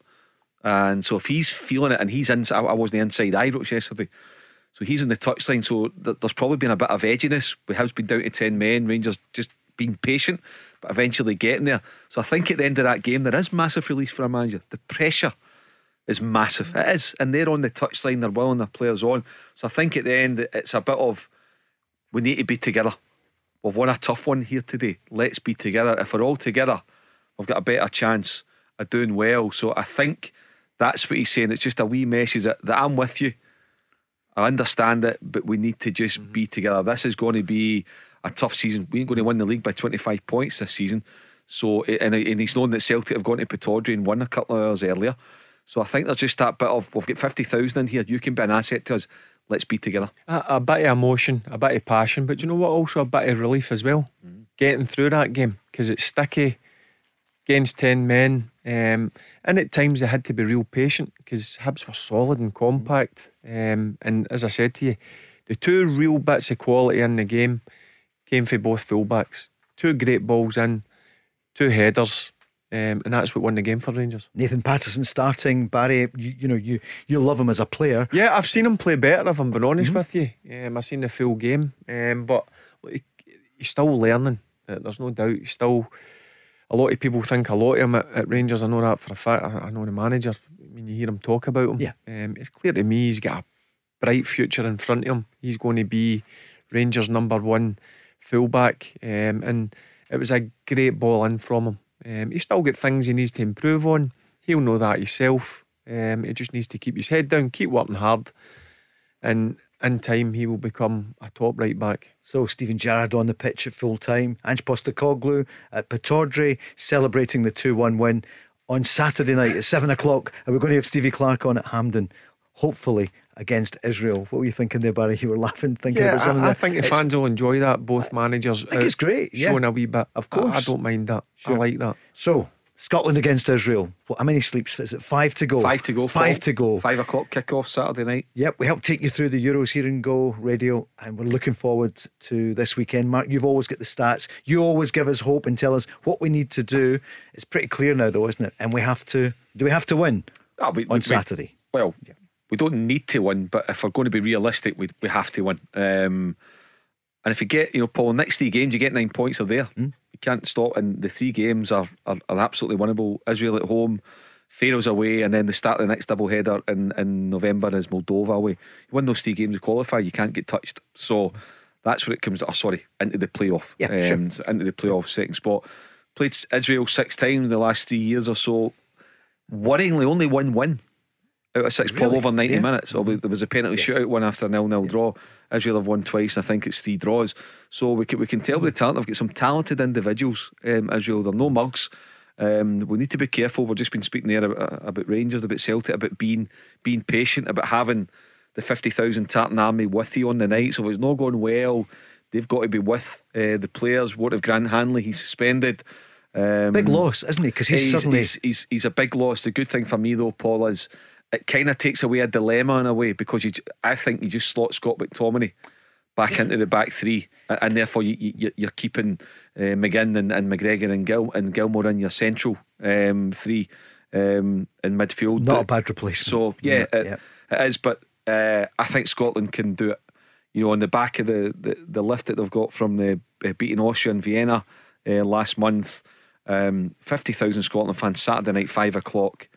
S7: And so if he's feeling it and he's in, I, I was the inside wrote yesterday. So he's in the touchline. So there's probably been a bit of edginess. We have been down to 10 men. Rangers just being patient, but eventually getting there. So I think at the end of that game, there is massive release for a manager. The pressure is massive. It is. And they're on the touchline, they're willing their players on. So I think at the end, it's a bit of we need to be together. We've won a tough one here today. Let's be together. If we're all together, we've got a better chance of doing well. So I think that's what he's saying. It's just a wee message that, that I'm with you. I understand it, but we need to just mm-hmm. be together. This is going to be a tough season. We ain't going to win the league by 25 points this season. So, and, and he's known that Celtic have gone to Pittodrie and won a couple of hours earlier. So I think there's just that bit of we've got 50,000 in here. You can be an asset to us. Let's be together.
S6: A, a bit of emotion, a bit of passion, but you know what? Also a bit of relief as well. Mm-hmm. Getting through that game because it's sticky against 10 men. Um, and at times they had to be real patient because Hibs were solid and compact. Um, and as I said to you, the two real bits of quality in the game came for both fullbacks. Two great balls in, two headers. Um, and that's what won the game for Rangers.
S5: Nathan Patterson starting, Barry. You, you know, you you love him as a player.
S6: Yeah, I've seen him play better. If I'm being honest mm-hmm. with you, um, I've seen the full game, um, but he, he's still learning. Uh, there's no doubt. He's still a lot of people think a lot of him at, at Rangers. I know that for a fact. I, I know the manager. When you hear him talk about him,
S5: yeah,
S6: um, it's clear to me he's got a bright future in front of him. He's going to be Rangers' number one fullback, um, and it was a great ball in from him. Um, he's still got things he needs to improve on. He'll know that himself. Um, he just needs to keep his head down, keep working hard, and in time he will become a top right back.
S5: So Steven Gerrard on the pitch at full time, Ange Postecoglou at Pittodrie celebrating the 2-1 win on Saturday night at 7 o'clock and we're going to have Stevie Clarke on at Hampden hopefully against Israel. What were you thinking there, Barry? You were laughing, thinking
S6: yeah,
S5: about something. I,
S6: I think the fans will enjoy that. Both managers,
S5: I think it's uh, great.
S6: Yeah. Showing
S5: a
S6: wee bit.
S5: Of course,
S6: I, I don't mind that. Sure. I like that.
S5: So Scotland against Israel. What, how many sleeps? Is it five to go?
S7: Five to go.
S5: Five to go.
S7: Five o'clock kick-off Saturday night.
S5: Yep, we help take you through the Euros here in Go Radio, and we're looking forward to this weekend. Mark, you've always got the stats. You always give us hope and tell us what we need to do. It's pretty clear now, though, isn't it? And we have to. Do we have to win
S7: oh, we,
S5: on we, Saturday?
S7: well, yeah. We don't need to win, but if we're going to be realistic, we we have to win. Um, and if you get, you know, Paul, next three games, you get nine points are there. Mm. You can't stop. And the three games are, are, are, absolutely winnable. Israel at home, Faroes away, and then the start of the next double header in, in November is Moldova away. You win those three games to qualify, you can't get touched. So that's where it comes. To, oh, sorry, into the playoff.
S5: Yeah, um,
S7: sure. Into the playoff second spot. Played Israel six times in the last three years or so. Worryingly, only one win out of six, really? Paul, over 90 yeah. minutes. There was a penalty yes. shootout one after a nil nil yeah. draw. Israel have won twice, and I think it's three draws. So we can, we can tell the talent, they've got some talented individuals, um, Israel. They're no mugs. Um, we need to be careful. We've just been speaking there about, about Rangers, about Celtic, about being being patient, about having the 50,000 Tartan Army with you on the night. So if it's not going well, they've got to be with uh, the players. What if Grant Hanley, he's suspended.
S5: Um, big loss, isn't he? Because he's, he's, suddenly.
S7: He's, he's, he's, a big loss. The good thing for me, though, Paul, is it kind of takes away a dilemma in a way because you, I think you just slot Scott McTominay back into the back three, and therefore you, you, you're keeping uh, McGinn and, and McGregor and, Gil, and Gilmour in your central um, three um, in midfield.
S5: Not a bad replacement.
S7: So yeah,
S5: Yeah,
S7: it,
S5: yeah.
S7: it is. But uh, I think Scotland can do it. You know, on the back of the, the, the lift that they've got from the uh, beating Austria and Vienna uh, last month, um, fifty thousand Scotland fans Saturday night five o'clock.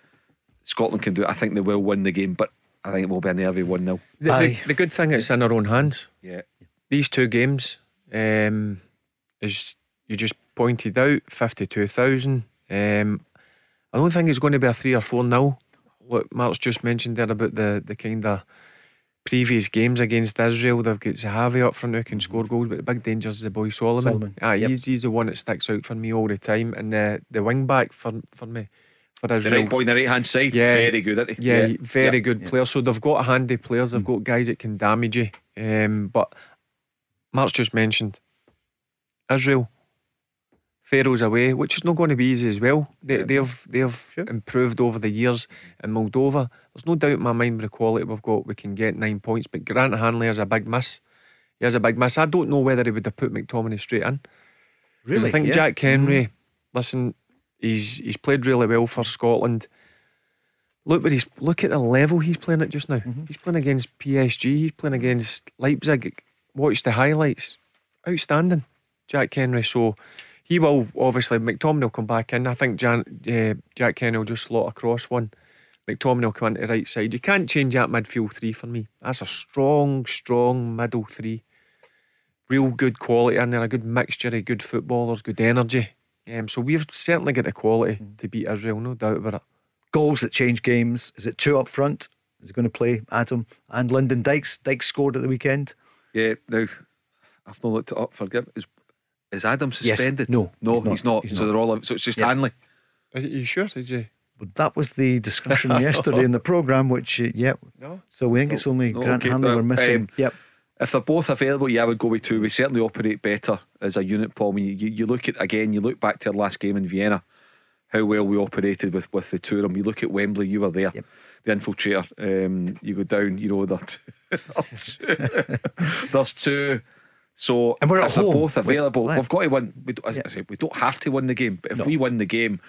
S7: Scotland can do it. I think they will win the game, but I think it will be a nervy one 0
S6: The, the, the good thing is it's in our own hands.
S7: Yeah.
S6: These two games, um, as you just pointed out, fifty-two thousand. Um, I don't think it's going to be a three or four nil. What Mark's just mentioned there about the the kind of previous games against Israel, they've got Zahavi up front who can score goals, but the big danger is the boy Solomon.
S5: Solomon,
S6: Ah,
S5: yep.
S6: he's he's the one that sticks out for me all the time, and the the wing back for for me for
S7: The right boy on the right hand side,
S6: Yeah.
S7: very good at it.
S6: Yeah, very
S7: Yeah.
S6: good player. So they've got handy players. They've got guys that can damage you. Um, but Mark's just mentioned Israel, Faroes away, which is not going to be easy as well. They, They've they've improved over the years in Moldova. There's no doubt in my mind with the quality we've got, we can get nine points. But Grant Hanley has a big miss. He has a big miss. I don't know whether he would have put McTominay straight in.
S5: Really?
S6: I think
S5: Yeah.
S6: Jack Hendry, listen, he's he's played really well for Scotland. Look, he's look at the level he's playing at just now.
S5: Mm-hmm.
S6: He's playing against PSG. He's playing against Leipzig. Watch the highlights. Outstanding, Jack Hendry. So he will obviously McTominay will come back in. I think Jan, uh, Jack Hendry will just slot across one. McTominay will come into the right side. You can't change that midfield three for me. That's a strong, strong middle three. Real good quality in there, a good mixture of good footballers, good energy. Um, so we've certainly got the quality
S5: Mm.
S6: to beat Israel, no doubt about it.
S5: Goals that change games. Is it two up front? Is it going to play Adam and Lyndon Dykes? Dykes scored at the weekend.
S7: Yeah, now I've not looked it up. Forgive. Is is Adam
S5: Yes.
S7: suspended?
S5: No,
S7: no,
S5: he's
S7: he's
S5: not.
S7: not.
S5: He's
S7: so
S5: not.
S7: they're all out. So it's just
S5: Yeah.
S7: Hanley.
S6: Are you sure? Did you?
S5: But that was the discussion yesterday in the programme, which, uh, yep.
S6: No.
S5: So we think it's only
S7: No,
S5: Grant
S7: okay,
S5: Hanley we're missing.
S7: um,
S5: yep.
S7: If they're both available, yeah, I would go with two. We certainly operate better as a unit, Paul. When you, you, you look at again, you look back to our last game in Vienna, how well we operated with, with the two of them. You look at Wembley, you were there, the infiltrator. Um, you go down, you know that. There's two. So
S5: And we're
S7: if they're
S5: home.
S7: both available,
S5: we-
S7: we've got to win. We, don't- as I say, we don't have to win the game, but if
S5: No.
S7: we win the game,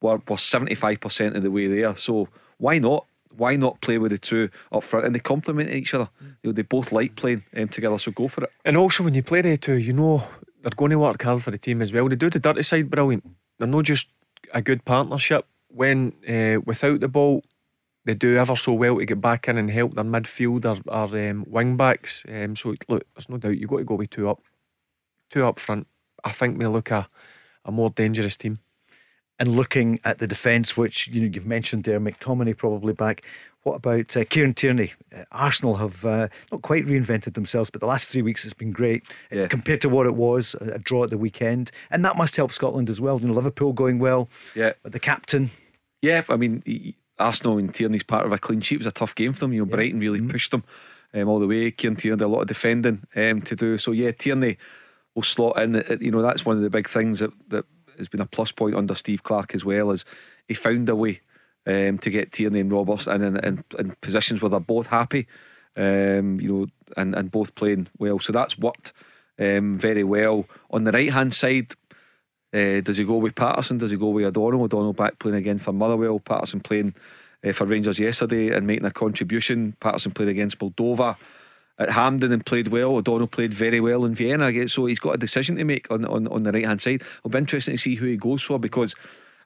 S7: we're we're seventy five percent of the way there. So why not? Why not play with the two up front and they complement each other? You know, they both like playing um, together, so go for it.
S6: And also, when you play the two, you know they're going to work hard for the team as well. They do the dirty side brilliant. They're not just a good partnership. When uh, without the ball, they do ever so well to get back in and help their midfield or, or um, wing backs. Um, so look, there's no doubt you've got to go with two up, two up front. I think we look a a more dangerous team.
S5: And looking at the defence, which you know you've mentioned there, McTominay probably back. What about uh, Kieran Tierney? Uh, Arsenal have uh, not quite reinvented themselves, but the last three weeks has been great uh,
S7: Yeah.
S5: compared to what it was a, a draw at the weekend, and that must help Scotland as well. You know, Liverpool going well,
S7: Yeah,
S5: but the captain.
S7: yeah. I mean, Arsenal and Tierney's part of a clean sheet It was a tough game for them. You know, Brighton really pushed them um, all the way. Kieran Tierney had a lot of defending um, to do. So yeah, Tierney will slot in. Uh, You know, that's one of the big things that that has been a plus point under Steve Clarke as well. as he found a way um, to get Tierney and Roberts in, in, in, in positions where they're both happy. Um, you know, and, and both playing well. So that's worked um, very well. On the right hand side, uh, does he go with Patterson? Does he go with O'Donnell? O'Donnell back playing again for Motherwell. Patterson playing uh, for Rangers yesterday and making a contribution. Patterson played against Moldova at Hampden and played well. O'Donnell played very well in Vienna. So he's got a decision to make on on, on the right hand side. It'll be interesting to see who he goes for because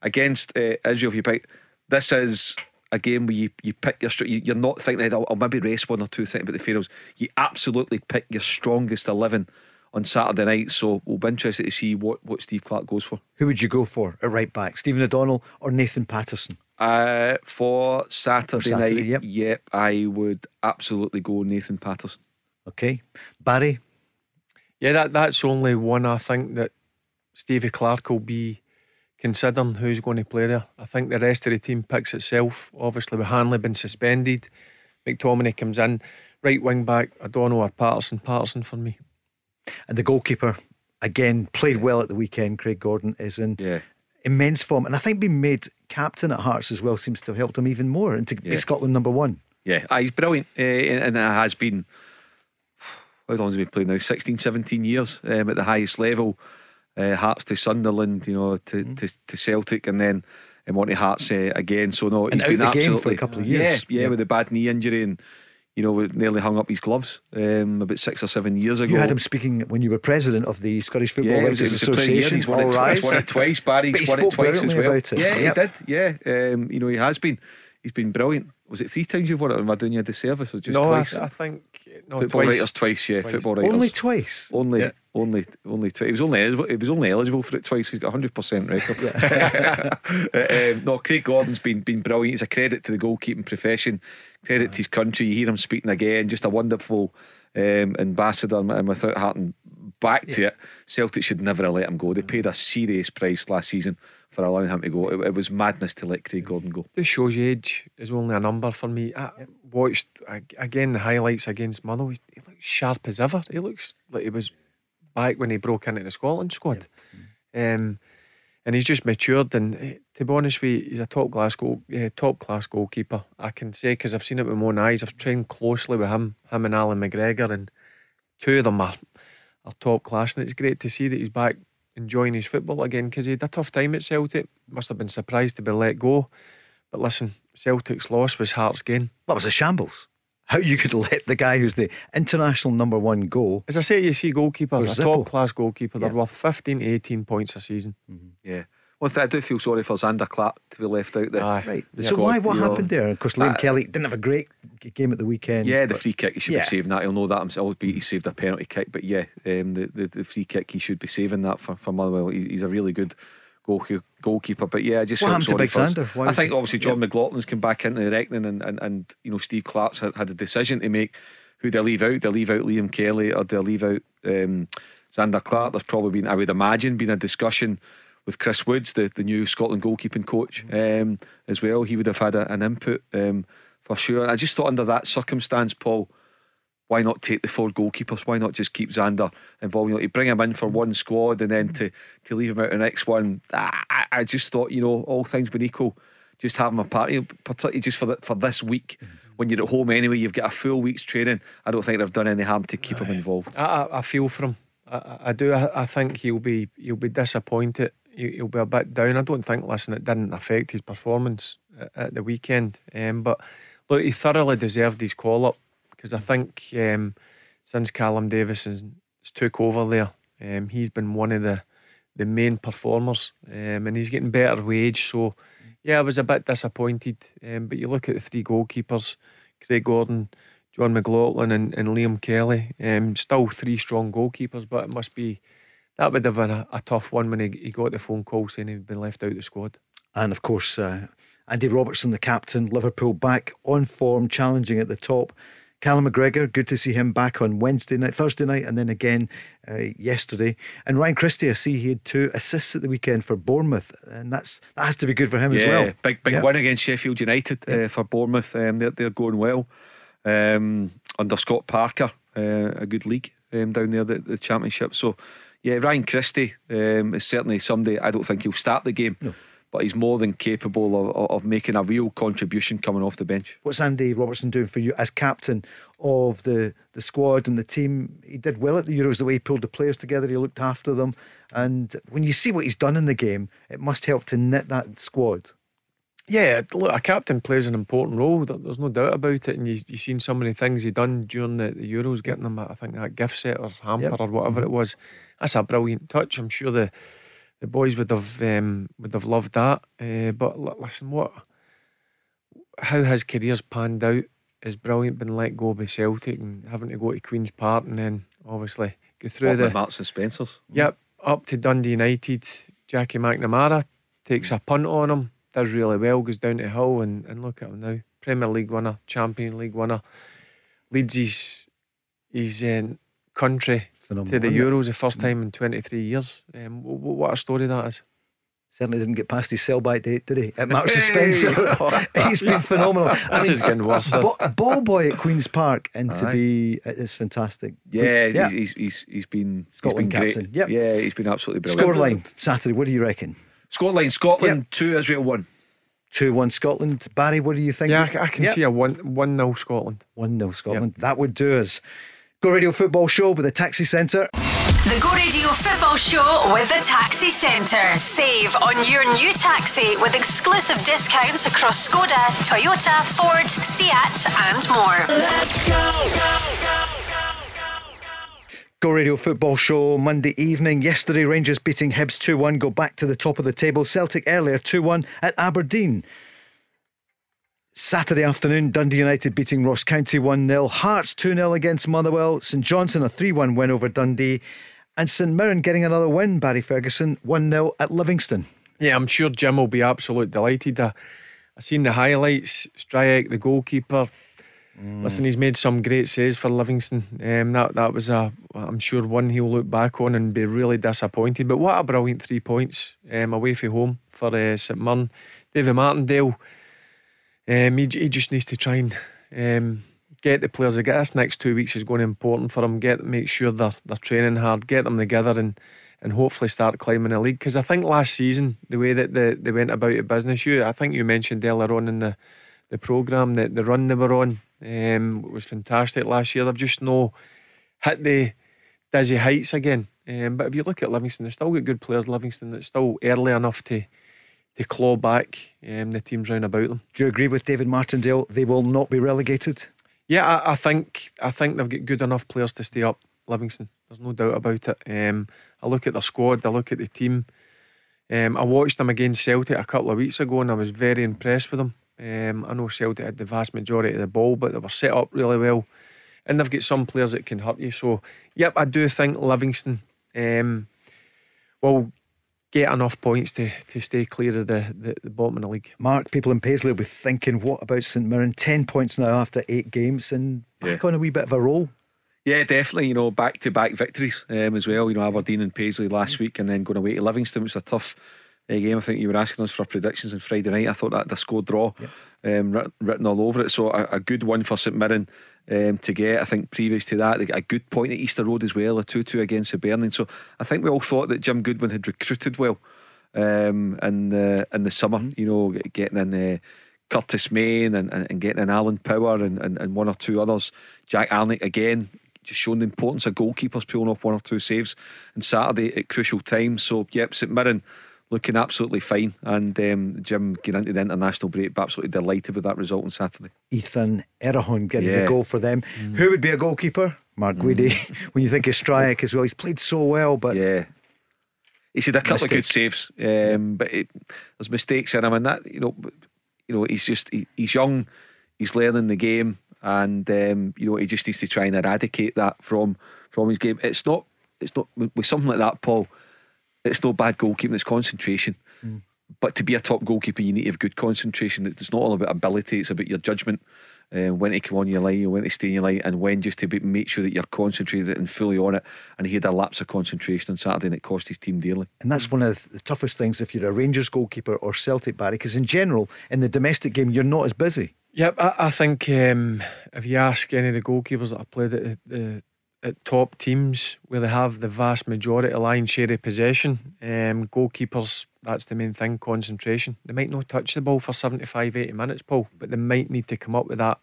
S7: against uh, Israel, if you pick, this is a game where you, you pick your you're not thinking I'll, I'll maybe rest one or two thinking about the Faroes. You absolutely pick your strongest eleven on Saturday night. So we'll be interested to see what, what Steve Clarke goes for.
S5: Who would you go for at right back? Stephen O'Donnell or Nathan Patterson?
S7: Uh, for Saturday,
S5: Saturday,
S7: night,
S5: yep.
S7: yep, I would absolutely go Nathan Patterson.
S5: Okay, Barry.
S6: Yeah, that that's only one I think that Stevie Clarke will be considering who's going to play there. I think the rest of the team picks itself. Obviously, with Hanley been suspended, McTominay comes in, right wing back. O'Donnell or Patterson. Patterson for me.
S5: And the goalkeeper, again, played well at the weekend. Craig Gordon is in
S7: Yeah.
S5: immense form. And I think being made captain at Hearts as well seems to have helped him even more and to be Scotland number one.
S7: Yeah, ah, he's brilliant, uh, and and it has been. How long has he been playing now? 16, 17 years um, at the highest level. Uh, Hearts to Sunderland, you know, to,
S5: Mm.
S7: to, to Celtic, and then um, on to Hearts uh, again. So no,
S5: And
S7: he's
S5: out
S7: been
S5: the game for a couple of years.
S7: Yeah, yeah,
S5: Yeah.
S7: with a bad knee injury and. You know, we nearly hung up his gloves um, about six or seven years ago.
S5: You had him speaking when you were president of the Scottish Football
S7: Yeah, it
S5: Writers
S7: it was a player.
S5: Association.
S7: He's won it
S5: All
S7: twice.
S5: rise.
S7: Won it twice. Barry's
S5: But he
S7: won it
S5: spoke
S7: twice as
S5: brilliantly
S7: well.
S5: about it.
S7: Yeah,
S5: Yep.
S7: he did. Yeah, um, you know he has been. He's been brilliant. Was it three times you've won it? Or am I doing you a disservice? Or just
S6: no,
S7: twice?
S6: I, I think no,
S7: football
S6: twice.
S7: writers twice. Yeah,
S6: Twice.
S7: football writers
S5: Only twice.
S7: Only,
S5: Yeah.
S7: only, only. Twice. He was only eligible. He was only eligible for it twice. He's got hundred percent record. um, no, Craig Gordon's been been brilliant. He's a credit to the goalkeeping profession. Credit to his country. You hear him speaking again. Just a wonderful um, ambassador. And without harking back to it, Celtic should never have let him go. They paid a serious price last season for allowing him to go. It, it was madness to let Craig Gordon go.
S6: This shows you age is only a number for me. I watched again the highlights against Motherwell. He he looks sharp as ever. He looks like he was back when he broke into the Scotland squad. Um, and he's just matured. And eh, to be honest with you, he's a top class goal, eh, top class goalkeeper. I can say because I've seen it with my own eyes. I've trained closely with him, him and Allan McGregor, and two of them are are top class. And it's great to see that he's back enjoying his football again because he had a tough time at Celtic. Must have been surprised to be let go. But listen, Celtic's loss was Hearts' gain.
S5: That was a shambles. How you could let the guy who's the international number one go.
S6: As I say, you see
S5: Or
S6: goalkeepers, a top class goalkeeper, they're
S5: Yeah.
S6: worth 15, 18 points a season. Mm-hmm.
S7: Yeah. One thing I do feel sorry for Zander Clark to be left out there.
S6: Aye.
S5: Right.
S7: Yeah.
S5: so why? What happened there? Of course, Liam
S7: uh,
S5: Kelly didn't have a great game at the weekend.
S7: Yeah, the free kick he should
S5: Yeah.
S7: be saving that. He'll know that himself. Be he saved a penalty kick, but yeah, um, the, the the free kick he should be saving that for for Motherwell. He, he's a really good goalkeeper. But yeah, I just
S5: What
S7: felt
S5: happened to Big
S7: for.
S5: Zander?
S7: I think
S5: he-
S7: obviously Jon McLaughlin's come back into the reckoning, and, and and you know Steve Clarke's had, had a decision to make. Who they leave out? They leave out Liam Kelly or they leave out um, Zander Clark. There's probably been, I would imagine, been a discussion with Chris Woods, the, the new Scotland goalkeeping coach, um, as well. He would have had a, an input um, for sure. I just thought under that circumstance, Paul, why not take the four goalkeepers? Why not just keep Zander involved? You know, to bring him in for one squad and then to, to leave him out the next one. I, I- just thought, you know, all things being equal, just have him a party, particularly just for the, for this week. When you're at home anyway, you've got a full week's training. I don't think they've done any harm to keep him involved.
S6: I, I, I feel for him. I, I- I do. I, I think he'll be he'll be disappointed. He, he'll be a bit down. I don't think. Listen, it didn't affect his performance at, the weekend. Um, but look, he thoroughly deserved his call up because I think um, since Callum Davidson has, took over there, um, he's been one of the the main performers, um, and he's getting better wage. So yeah, I was a bit disappointed. Um, but you look at the three goalkeepers, Craig Gordon. Jon McLaughlin and, and Liam Kelly. Um, still three strong goalkeepers, but it must be that would have been a, a tough one when he, he got the phone call saying he'd been left out of the squad.
S5: And of course, uh, Andy Robertson, the captain, Liverpool back on form, challenging at the top. Callum McGregor, good to see him back on Wednesday night, Thursday night, and then again uh, yesterday. And Ryan Christie, I see he had two assists at the weekend for Bournemouth, and that's that has to be good for him as well.
S7: Yeah, big big
S5: Yeah.
S7: win against Sheffield United uh, for Bournemouth. Um, they're they're going well um, under Scott Parker, uh, a good league um, down there, the, the Championship. So yeah, Ryan Christie um, is certainly somebody. I don't think he'll start the game, but he's more than capable of, of- of making a real contribution coming off the bench.
S5: What's Andy Robertson doing for you as captain of the, the squad and the team? He did well at the Euros, the way he pulled the players together, he looked after them. And when you see what he's done in the game, it must help to knit that squad.
S6: Yeah, look, a captain plays an important role. There's no doubt about it. And you, you've seen so many things he done during the, the Euros, getting them, I think, that gift set or hamper
S5: Yep.
S6: or whatever it was. That's a brilliant touch. I'm sure the the boys would have um, would have loved that. Uh, but li- listen, what how his career's panned out is brilliant. Been let go by Celtic and having to go to Queens Park and then obviously go through
S7: Up
S6: the
S7: Marks and Spencers.
S6: Yep, up to Dundee United. Jackie McNamara takes a punt on him, does really well, goes down to Hull, and, and look at him now. Premier League winner, Champion League winner, leads his, his uh, country
S5: Phenomenal,
S6: to the
S5: isn't it?
S6: Euros the first time in 23 years. Um, w- w- what a story that is.
S5: Certainly didn't get past his sell by date, did he? At Marks and Spencer. He's been phenomenal.
S6: This is getting worse.
S5: Bo- ball boy at Queen's Park, and to
S7: Aye.
S5: be it's fantastic.
S7: Yeah,
S5: yeah.
S7: He's, he's he's he's been
S5: Scotland
S7: he's been
S5: captain.
S7: great.
S5: Yep.
S7: Yeah, he's been absolutely brilliant.
S5: Scoreline Saturday. What do you reckon?
S7: Scoreline Scotland two Israel one.
S5: Two one Scotland. Barry, what do you think?
S6: Yeah, I, c- I can see a 1 1 0 Scotland.
S5: One 0 Scotland. That would do us. Go Radio Football Show with the Taxi Centre.
S4: The Go Radio Football Show with the Taxi Centre. Save on your new taxi with exclusive discounts across Skoda, Toyota, Ford, Seat, and more. Let's go.
S5: Go Radio Football Show Monday evening. Yesterday, Rangers beating Hibs 2 1, go back to the top of the table. Celtic earlier 2 1 at Aberdeen. Saturday afternoon, Dundee United beating Ross County 1 0. Hearts 2 0 against Motherwell. St Johnstone a 3 1 win over Dundee. And St Mirren getting another win, Barry Ferguson 1 0 at Livingston.
S6: Yeah, I'm sure Jim will be absolutely delighted. I, I seen the highlights. Stryjek, the goalkeeper, Mm. Listen, he's made some great saves for Livingston. Um, that that was a, I'm sure one he'll look back on and be really disappointed. But what a brilliant three points um, away from home for uh, St Mirren. David Martindale, um, he, he just needs to try and um, get the players. Get this next two weeks is going to be important for him. Get make sure they're they're training hard. Get them together and and hopefully start climbing the league. Because I think last season the way that they, they went about the business, you I think you mentioned earlier on in the the program that the run they were on um, was fantastic last year. They've just no hit the dizzy heights again. Um, but if you look at Livingston, they've still got good players. Livingston that's still early enough to to claw back um, the teams round about them.
S5: Do you agree with David Martindale? They will not be relegated.
S6: Yeah, I, I think I think they've got good enough players to stay up. Livingston, there's no doubt about it. Um, I look at their squad. I look at the team. Um, I watched them against Celtic a couple of weeks ago, and I was very impressed with them. Um, I know Celtic had the vast majority of the ball, but they were set up really well. And they've got some players that can hurt you. So, yep, I do think Livingston um, will get enough points to, to stay clear of the, the, the bottom of the league.
S5: Mark, people in Paisley will be thinking, what about St Mirren? 10 points now after eight games and back yeah. on a wee bit of a roll.
S7: Yeah, definitely. You know, back to back victories um, as well. You know, Aberdeen and Paisley last week, and then going away to Livingston, which was a tough game. I think you were asking us for predictions on Friday night. I thought that the score draw um, written all over it. So a, a good one for St Mirren um, to get. I think previous to that, they got a good point at Easter Road as well, a 2 2 against Hibernian. So I think we all thought that Jim Goodwin had recruited well um, in, the, in the summer, mm-hmm. you know, getting in. Uh, Curtis Main and, and, and, getting in Alan Power and, and, and one or two others. Jack Alnwick again, just showing the importance of goalkeepers pulling off one or two saves on Saturday at crucial times. So, yep, St Mirren looking absolutely fine. And um, Jim getting into the international break, but absolutely delighted with that result on Saturday.
S5: Ethan Erhahon getting yeah. the goal for them. Mm. Who would be a goalkeeper? Mark mm. when you think of Stryjek as well, he's played so well, but
S7: yeah. He's had a couple of good saves, um, but it, there's mistakes in him, and that you know, you know, he's just he, he's young, he's learning the game, and um, you know, he just needs to try and eradicate that from from his game. It's not, it's not with something like that, Paul it's no bad goalkeeping, it's concentration. Mm. But to be a top goalkeeper, you need to have good concentration. It's not all about ability, it's about your judgment. Uh, when to come on your line, when to stay in your line, and when just to be, make sure that you're concentrated and fully on it. And he had a lapse of concentration on Saturday, and it cost his team dearly.
S5: And that's one of the toughest things if you're a Rangers goalkeeper or Celtic Barry, because in general, in the domestic game, you're not as busy.
S6: Yep, I, I think um, if you ask any of the goalkeepers that have played at the, at top teams where they have the vast majority of line share of possession. Um, goalkeepers, that's the main thing, concentration. They might not touch the ball for 75, 80 minutes, Paul, but they might need to come up with that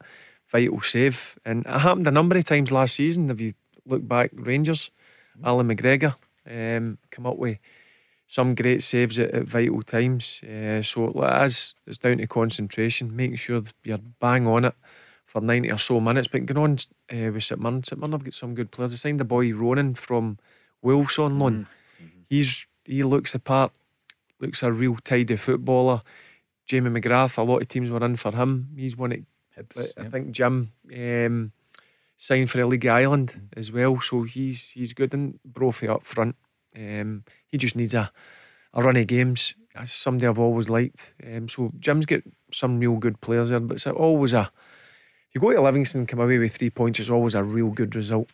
S6: vital save. And it happened a number of times last season. If you look back, Rangers, mm-hmm. Allan McGregor um, come up with some great saves at, at vital times. Uh, so as it's down to concentration, making sure you're bang on it for 90 or so minutes. But going on uh, with St Mirren, St Mirren have got some good players. They signed the boy Ronan from Wolves on loan. Mm-hmm. He's He looks the part, looks a real tidy footballer. Jamie McGrath, a lot of teams were in for him. He's one of, Hibs, I yeah. think Jim um, signed for the League Island mm-hmm. as well. So he's he's good. And Brophy up front. Um, he just needs a, a run of games. That's somebody I've always liked. Um, so Jim's got some real good players there, but it's always a you go to Livingston, come away with three points, it's always a real good result.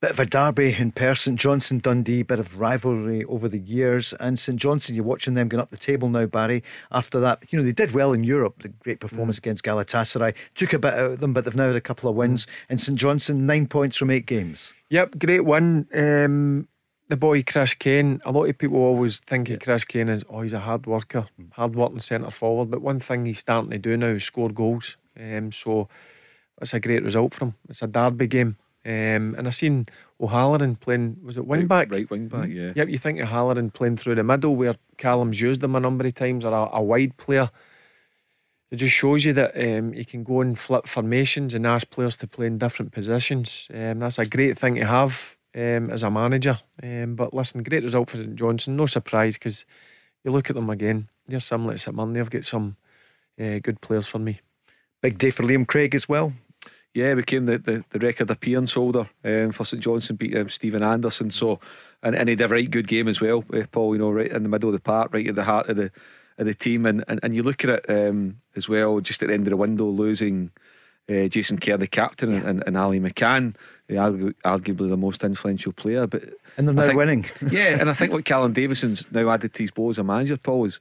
S5: Bit of a derby in person, Johnstone Dundee, bit of rivalry over the years. And St Johnstone, you're watching them going up the table now, Barry. After that, you know, they did well in Europe, the great performance mm. against Galatasaray. Took a bit out of them, but they've now had a couple of wins. Mm. And St Johnstone, nine points from eight games.
S6: Yep, great win. Um, the boy Chris Kane, a lot of people always think yeah. of Chris Kane as, oh, he's a hard worker, mm. hard working centre forward. But one thing he's starting to do now is score goals. Um, so it's a great result for him. It's a derby game. Um, and I seen O'Halloran playing, was it wing back?
S7: Right wing back, yeah.
S6: Yep, you think of Halloran playing through the middle where Callum's used him a number of times or a, a wide player. It just shows you that um, you can go and flip formations and ask players to play in different positions. Um, that's a great thing to have um, as a manager. Um, but listen, great result for St Johnstone. No surprise because you look at them again. They're similar to St Mirren. They've got some uh, good players for me.
S5: Big day for Liam Craig as well.
S7: Yeah, became the, the, the record appearance holder um, for St Johnstone, beat um, Steven Anderson. So, and, and he did a right good game as well, uh, Paul. You know, right in the middle of the park, right at the heart of the of the team. And and, and you look at it um, as well, just at the end of the window, losing uh, Jason Kerr, the captain, yeah. and, and Ali McCann, arguably, arguably the most influential player. But
S5: and they're now
S7: think,
S5: winning.
S7: yeah, and I think what Callum Davidson's now added to his bow as a manager, Paul, is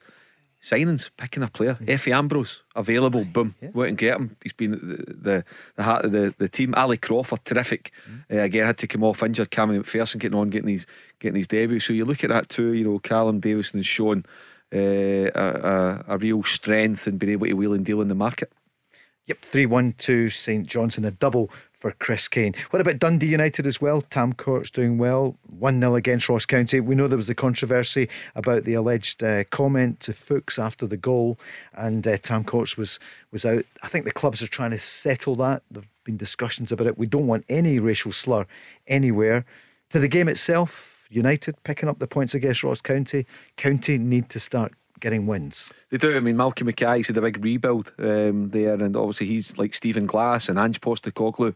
S7: signings, picking a player. Mm. Efe Ambrose available, boom, yeah. went and get him. He's been the the, the heart of the, the team. Ali Crawford, terrific. Mm. Uh, again, had to come off injured. Cameron McPherson getting on, getting his getting his debut. So you look at that too. You know, Callum Davidson has shown uh, a, a, a real strength and being able to wheel and deal in the market.
S5: Yep, 3 1 to St Johnstone, a double for Chris Kane. What about Dundee United as well? Tam Courts doing well. 1 0 against Ross County. We know there was the controversy about the alleged uh, comment to Fuchs after the goal, and uh, Tam Courts was, was out. I think the clubs are trying to settle that. There have been discussions about it. We don't want any racial slur anywhere. To the game itself, United picking up the points against Ross County. County need to start getting wins.
S7: They do. I mean, Malky Mackay's had a big rebuild um, there, and obviously he's like Stephen Glass and Ange Postecoglou.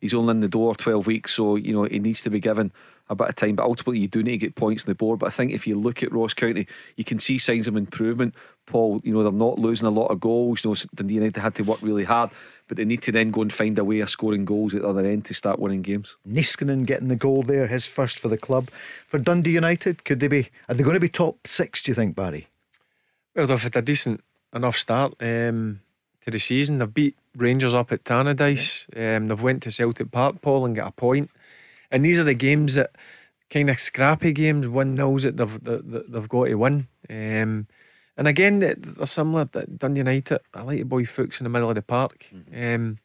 S7: He's only in the door 12 weeks, so you know he needs to be given a bit of time. But ultimately, you do need to get points on the board. But I think if you look at Ross County, you can see signs of improvement. Paul, you know they're not losing a lot of goals. You know Dundee United had to work really hard, but they need to then go and find a way of scoring goals at the other end to start winning games.
S5: Niskanen getting the goal there, his first for the club. For Dundee United, could they be? Are they going to be top six? Do you think, Barry?
S6: Well, they've had a decent enough start um, to the season. They've beat Rangers up at Tannadice. Yeah. Um, they've went to Celtic Park, Paul, and got a point. And these are the games that kind of scrappy games, one nils that they've that they've got to win. Um, and again, they're similar. Dundee United. I like the boy Fuchs in the middle of the park. Mm-hmm. Um,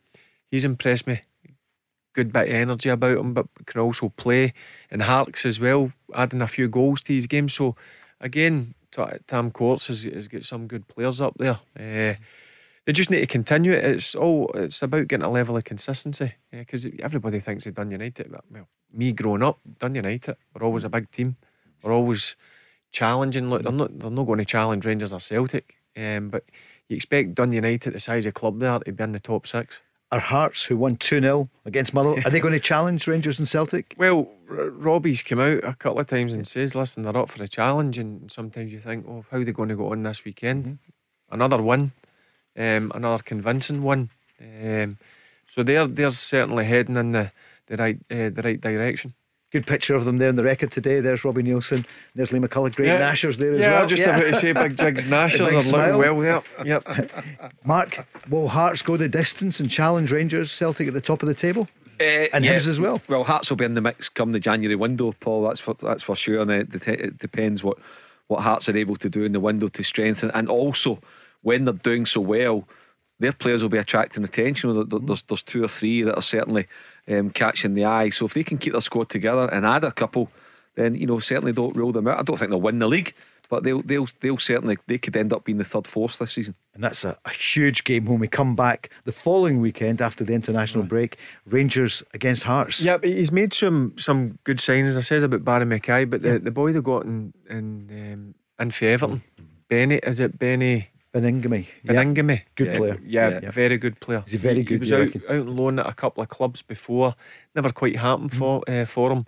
S6: he's impressed me. Good bit of energy about him, but can also play. And Harkes as well, adding a few goals to his game. So again, Tam Courts has, has got some good players up there. Uh, they just need to continue it. It's all it's about getting a level of consistency because yeah, everybody thinks they've done United. But, well, me growing up, done United. We're always a big team. We're always challenging. Look, they're not they're not going to challenge Rangers or Celtic. Um, but you expect Dun United, the size of club there, to be in the top six.
S5: Are Hearts, who won 2 0 against Motherwell, are they going to challenge Rangers and Celtic?
S6: Well, R- Robbie's come out a couple of times and says, listen, they're up for a challenge. And sometimes you think, oh, how are they going to go on this weekend? Mm-hmm. Another win, um, another convincing one. Um, so they're, they're certainly heading in the, the, right, uh, the right direction.
S5: Good picture of them there in the record today. There's Robbie Neilson. There's Lee McCulloch. Great
S6: yeah.
S5: Nashers there as
S6: yeah,
S5: well.
S6: Yeah, just about to say Big Jigs Nashers are looking well there. Yep.
S5: Mark, will Hearts go the distance and challenge Rangers Celtic at the top of the table? Uh, and yeah. his as well.
S7: Well, Hearts will be in the mix come the January window, Paul. That's for that's for sure. And it, it depends what what Hearts are able to do in the window to strengthen, and also when they're doing so well, their players will be attracting attention. There's, there's two or three that are certainly um, catching the eye. So if they can keep their squad together and add a couple, then you know certainly don't rule them out. I don't think they'll win the league, but they'll they'll they'll certainly they could end up being the third force this season.
S5: And that's a, a huge game when we come back the following weekend after the international right. break. Rangers against Hearts.
S6: Yeah, he's made some some good signings. I said about Barrie McKay, but the, yeah. the boy they got in in um, in for Everton, Benny is it Benny?
S5: Baningime.
S6: Baningime.
S5: Yeah. Good
S6: yeah.
S5: player.
S6: Yeah, yeah, very good player.
S5: He's a very good
S6: He was out, out on loan at a couple of clubs before. Never quite happened mm. for uh, for him.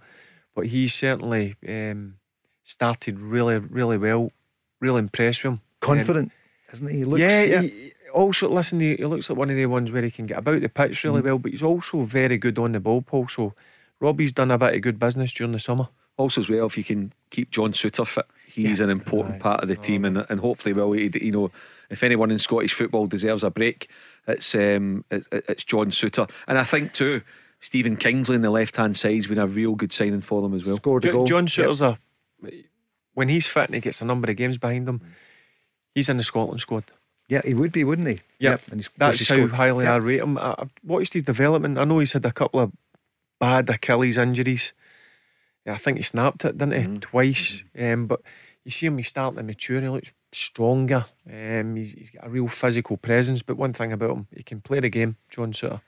S6: But he certainly um, started really, really well. Really impressed with him.
S5: Confident, um, isn't he? he looks,
S6: yeah, yeah. He, also, listen, he, he, looks like one of the ones where he can get about the pitch really mm. well, but he's also very good on the ball, Paul. So Robbie's done a bit of good business during the summer.
S7: Also, as well, if you can keep John Souttar fit, he's yeah. an important right. part of the team, and, and hopefully, well, you know, if anyone in Scottish football deserves a break, it's um, it's, it's John Souttar, and I think too. Stephen Kingsley in the left hand side has been a real good signing for them as well.
S5: Scored a goal.
S6: John Souttar's yep. a when he's fit and he gets a number of games behind him, he's in the Scotland squad.
S5: Yeah, he would be, wouldn't he?
S6: Yep. yep. And That's how highly yep. I rate him. I, have watched his development. I know he's had a couple of bad Achilles injuries. Yeah, I think he snapped it, didn't he? Mm. Twice. Um, but you see him, he's starting to mature. He looks stronger. Um, he's, he's got a real physical presence. But one thing about him, he can play the game, John Souttar.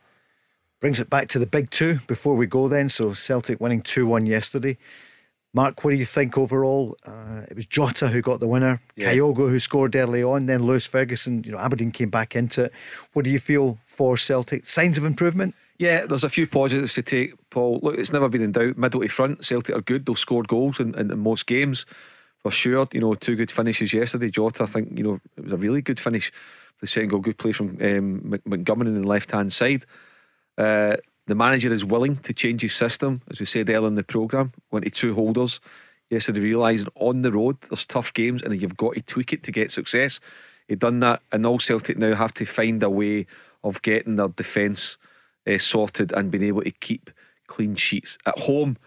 S5: Brings it back to the big two before we go then. So Celtic winning 2 1 yesterday. Mark, what do you think overall? Uh, it was Jota who got the winner, yeah. Kyogo who scored early on, then Lewis Ferguson. You know, Aberdeen came back into it. What do you feel for Celtic? Signs of improvement?
S7: Yeah, there's a few positives to take, Paul. Look, it's never been in doubt. Middle to front, Celtic are good. They'll score goals in, in, in most games for sure. You know, two good finishes yesterday. Jota, I think, you know, it was a really good finish. The second goal, good play from um, Montgomery on the left hand side. Uh, the manager is willing to change his system, as we said earlier in the programme, went to two holders. Yesterday, realising on the road there's tough games and you've got to tweak it to get success. He done that, and all Celtic now have to find a way of getting their defence uh, sorted and being able to keep clean sheets at home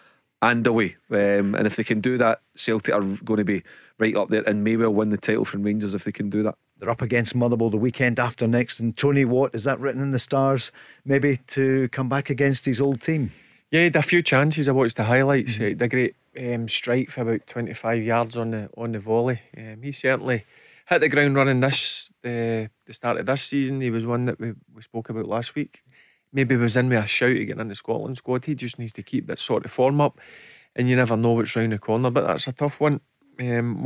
S7: and away. Um, and if they can do that, Celtic are going to be right up there and may well win the title from Rangers if they can do that.
S5: They're up against Motherwell the weekend after next. And Tony Watt, is that written in the stars maybe to come back against his old team?
S6: Yeah, he had a few chances. I watched the highlights. Mm-hmm. a great um, strike for about 25 yards on the on the volley. Um, he certainly hit the ground running this uh, the start of this season. He was one that we, we spoke about last week. Maybe was in with a shout to get in the Scotland squad. He just needs to keep that sort of form up, and you never know what's round the corner. But that's a tough one. Um,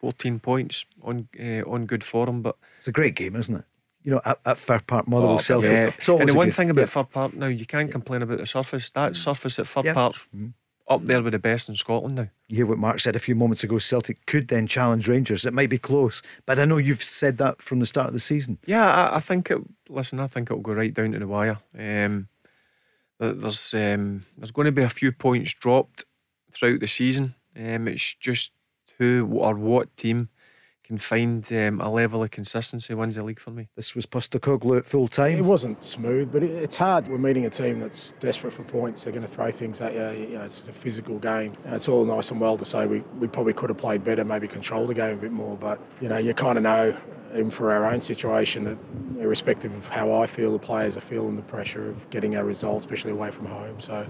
S6: 14 points on uh, on good form. But
S5: it's a great game, isn't it? You know, at, at Fir Park, Motherwell oh, Celtic.
S6: Yeah. And the one good, thing about yeah. Fir Park now, you can't yeah. complain about the surface. That mm. surface at Fir yeah. Park's mm. Up there with the best in Scotland now.
S5: You hear what Mark said a few moments ago. Celtic could then challenge Rangers. It might be close, but I know you've said that from the start of the season.
S6: Yeah, I, I think it. Listen, I think it'll go right down to the wire. Um, there's um, there's going to be a few points dropped throughout the season. Um, it's just who or what team can find um, a level of consistency wins the league for me.
S5: This was Postecoglou at full time.
S2: It wasn't smooth, but it's hard. We're meeting a team that's desperate for points. They're going to throw things at you. you know, it's a physical game. It's all nice and well to say we, we probably could have played better, maybe controlled the game a bit more. But you know, you kind of know, even for our own situation, that irrespective of how I feel, the players are feeling the pressure of getting our results, especially away from home. So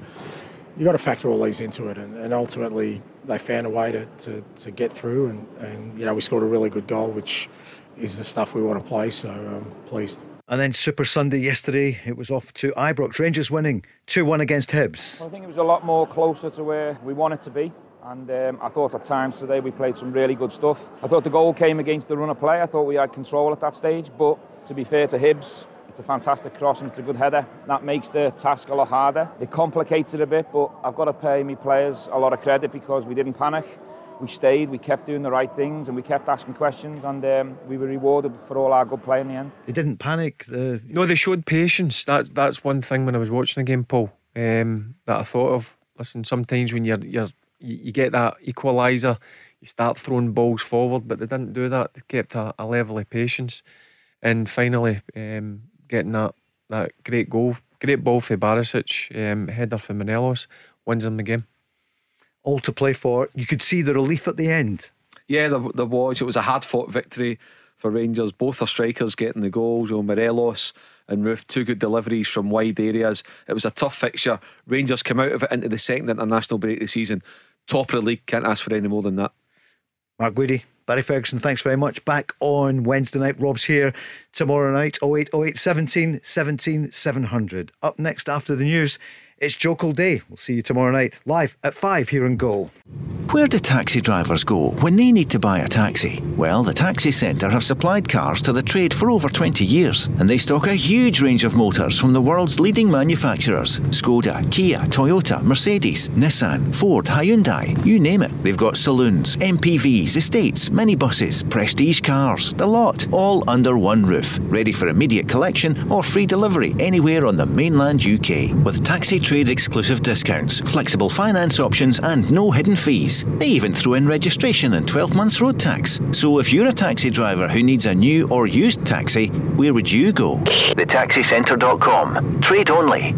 S2: you've got to factor all these into it. And, and ultimately, they found a way to, to, to get through. And, and, you know, we scored a really good goal, which is the stuff we want to play. So I'm um, pleased.
S5: And then Super Sunday yesterday, it was off to Ibrox. Rangers winning 2 1 against Hibs.
S8: Well, I think it was a lot more closer to where we wanted to be. And um, I thought at times today we played some really good stuff. I thought the goal came against the run of play. I thought we had control at that stage. But to be fair to Hibs, it's a fantastic cross and it's a good header. That makes the task a lot harder. It complicates it a bit, but I've got to pay my players a lot of credit because we didn't panic. We stayed, we kept doing the right things, and we kept asking questions, and um, we were rewarded for all our good play in the end.
S5: They didn't panic. The...
S6: No, they showed patience. That's that's one thing when I was watching the game, Paul, um, that I thought of. Listen, sometimes when you're you're you get that equaliser, you start throwing balls forward, but they didn't do that. They kept a, a level of patience, and finally, um, getting that that great goal, great ball for Barisic, um, header for Morelos, wins them the game.
S5: All to play for. You could see the relief at the end.
S7: Yeah, there, there was. It was a hard fought victory for Rangers. Both their strikers getting the goals. You know, Morelos and Roofe, two good deliveries from wide areas. It was a tough fixture. Rangers come out of it into the second international break of the season. Top of the league. Can't ask for any more than that.
S5: Mark Guidi, Barry Ferguson, thanks very much. Back on Wednesday night. Rob's here tomorrow night. 0808 17 17 700. Up next after the news. It's Joe Day. We'll see you tomorrow night, live at 5 here in Go.
S1: Where do taxi drivers go when they need to buy a taxi? Well, the Taxi Centre have supplied cars to the trade for over 20 years, and they stock a huge range of motors from the world's leading manufacturers Skoda, Kia, Toyota, Mercedes, Nissan, Ford, Hyundai, you name it. They've got saloons, MPVs, estates, minibuses, prestige cars, the lot, all under one roof, ready for immediate collection or free delivery anywhere on the mainland UK. With taxi trade exclusive discounts, flexible finance options, and no hidden fees. They even throw in registration and 12 months road tax. So if you're a taxi driver who needs a new or used taxi, where would you go? TheTaxiCentre.com. Trade only.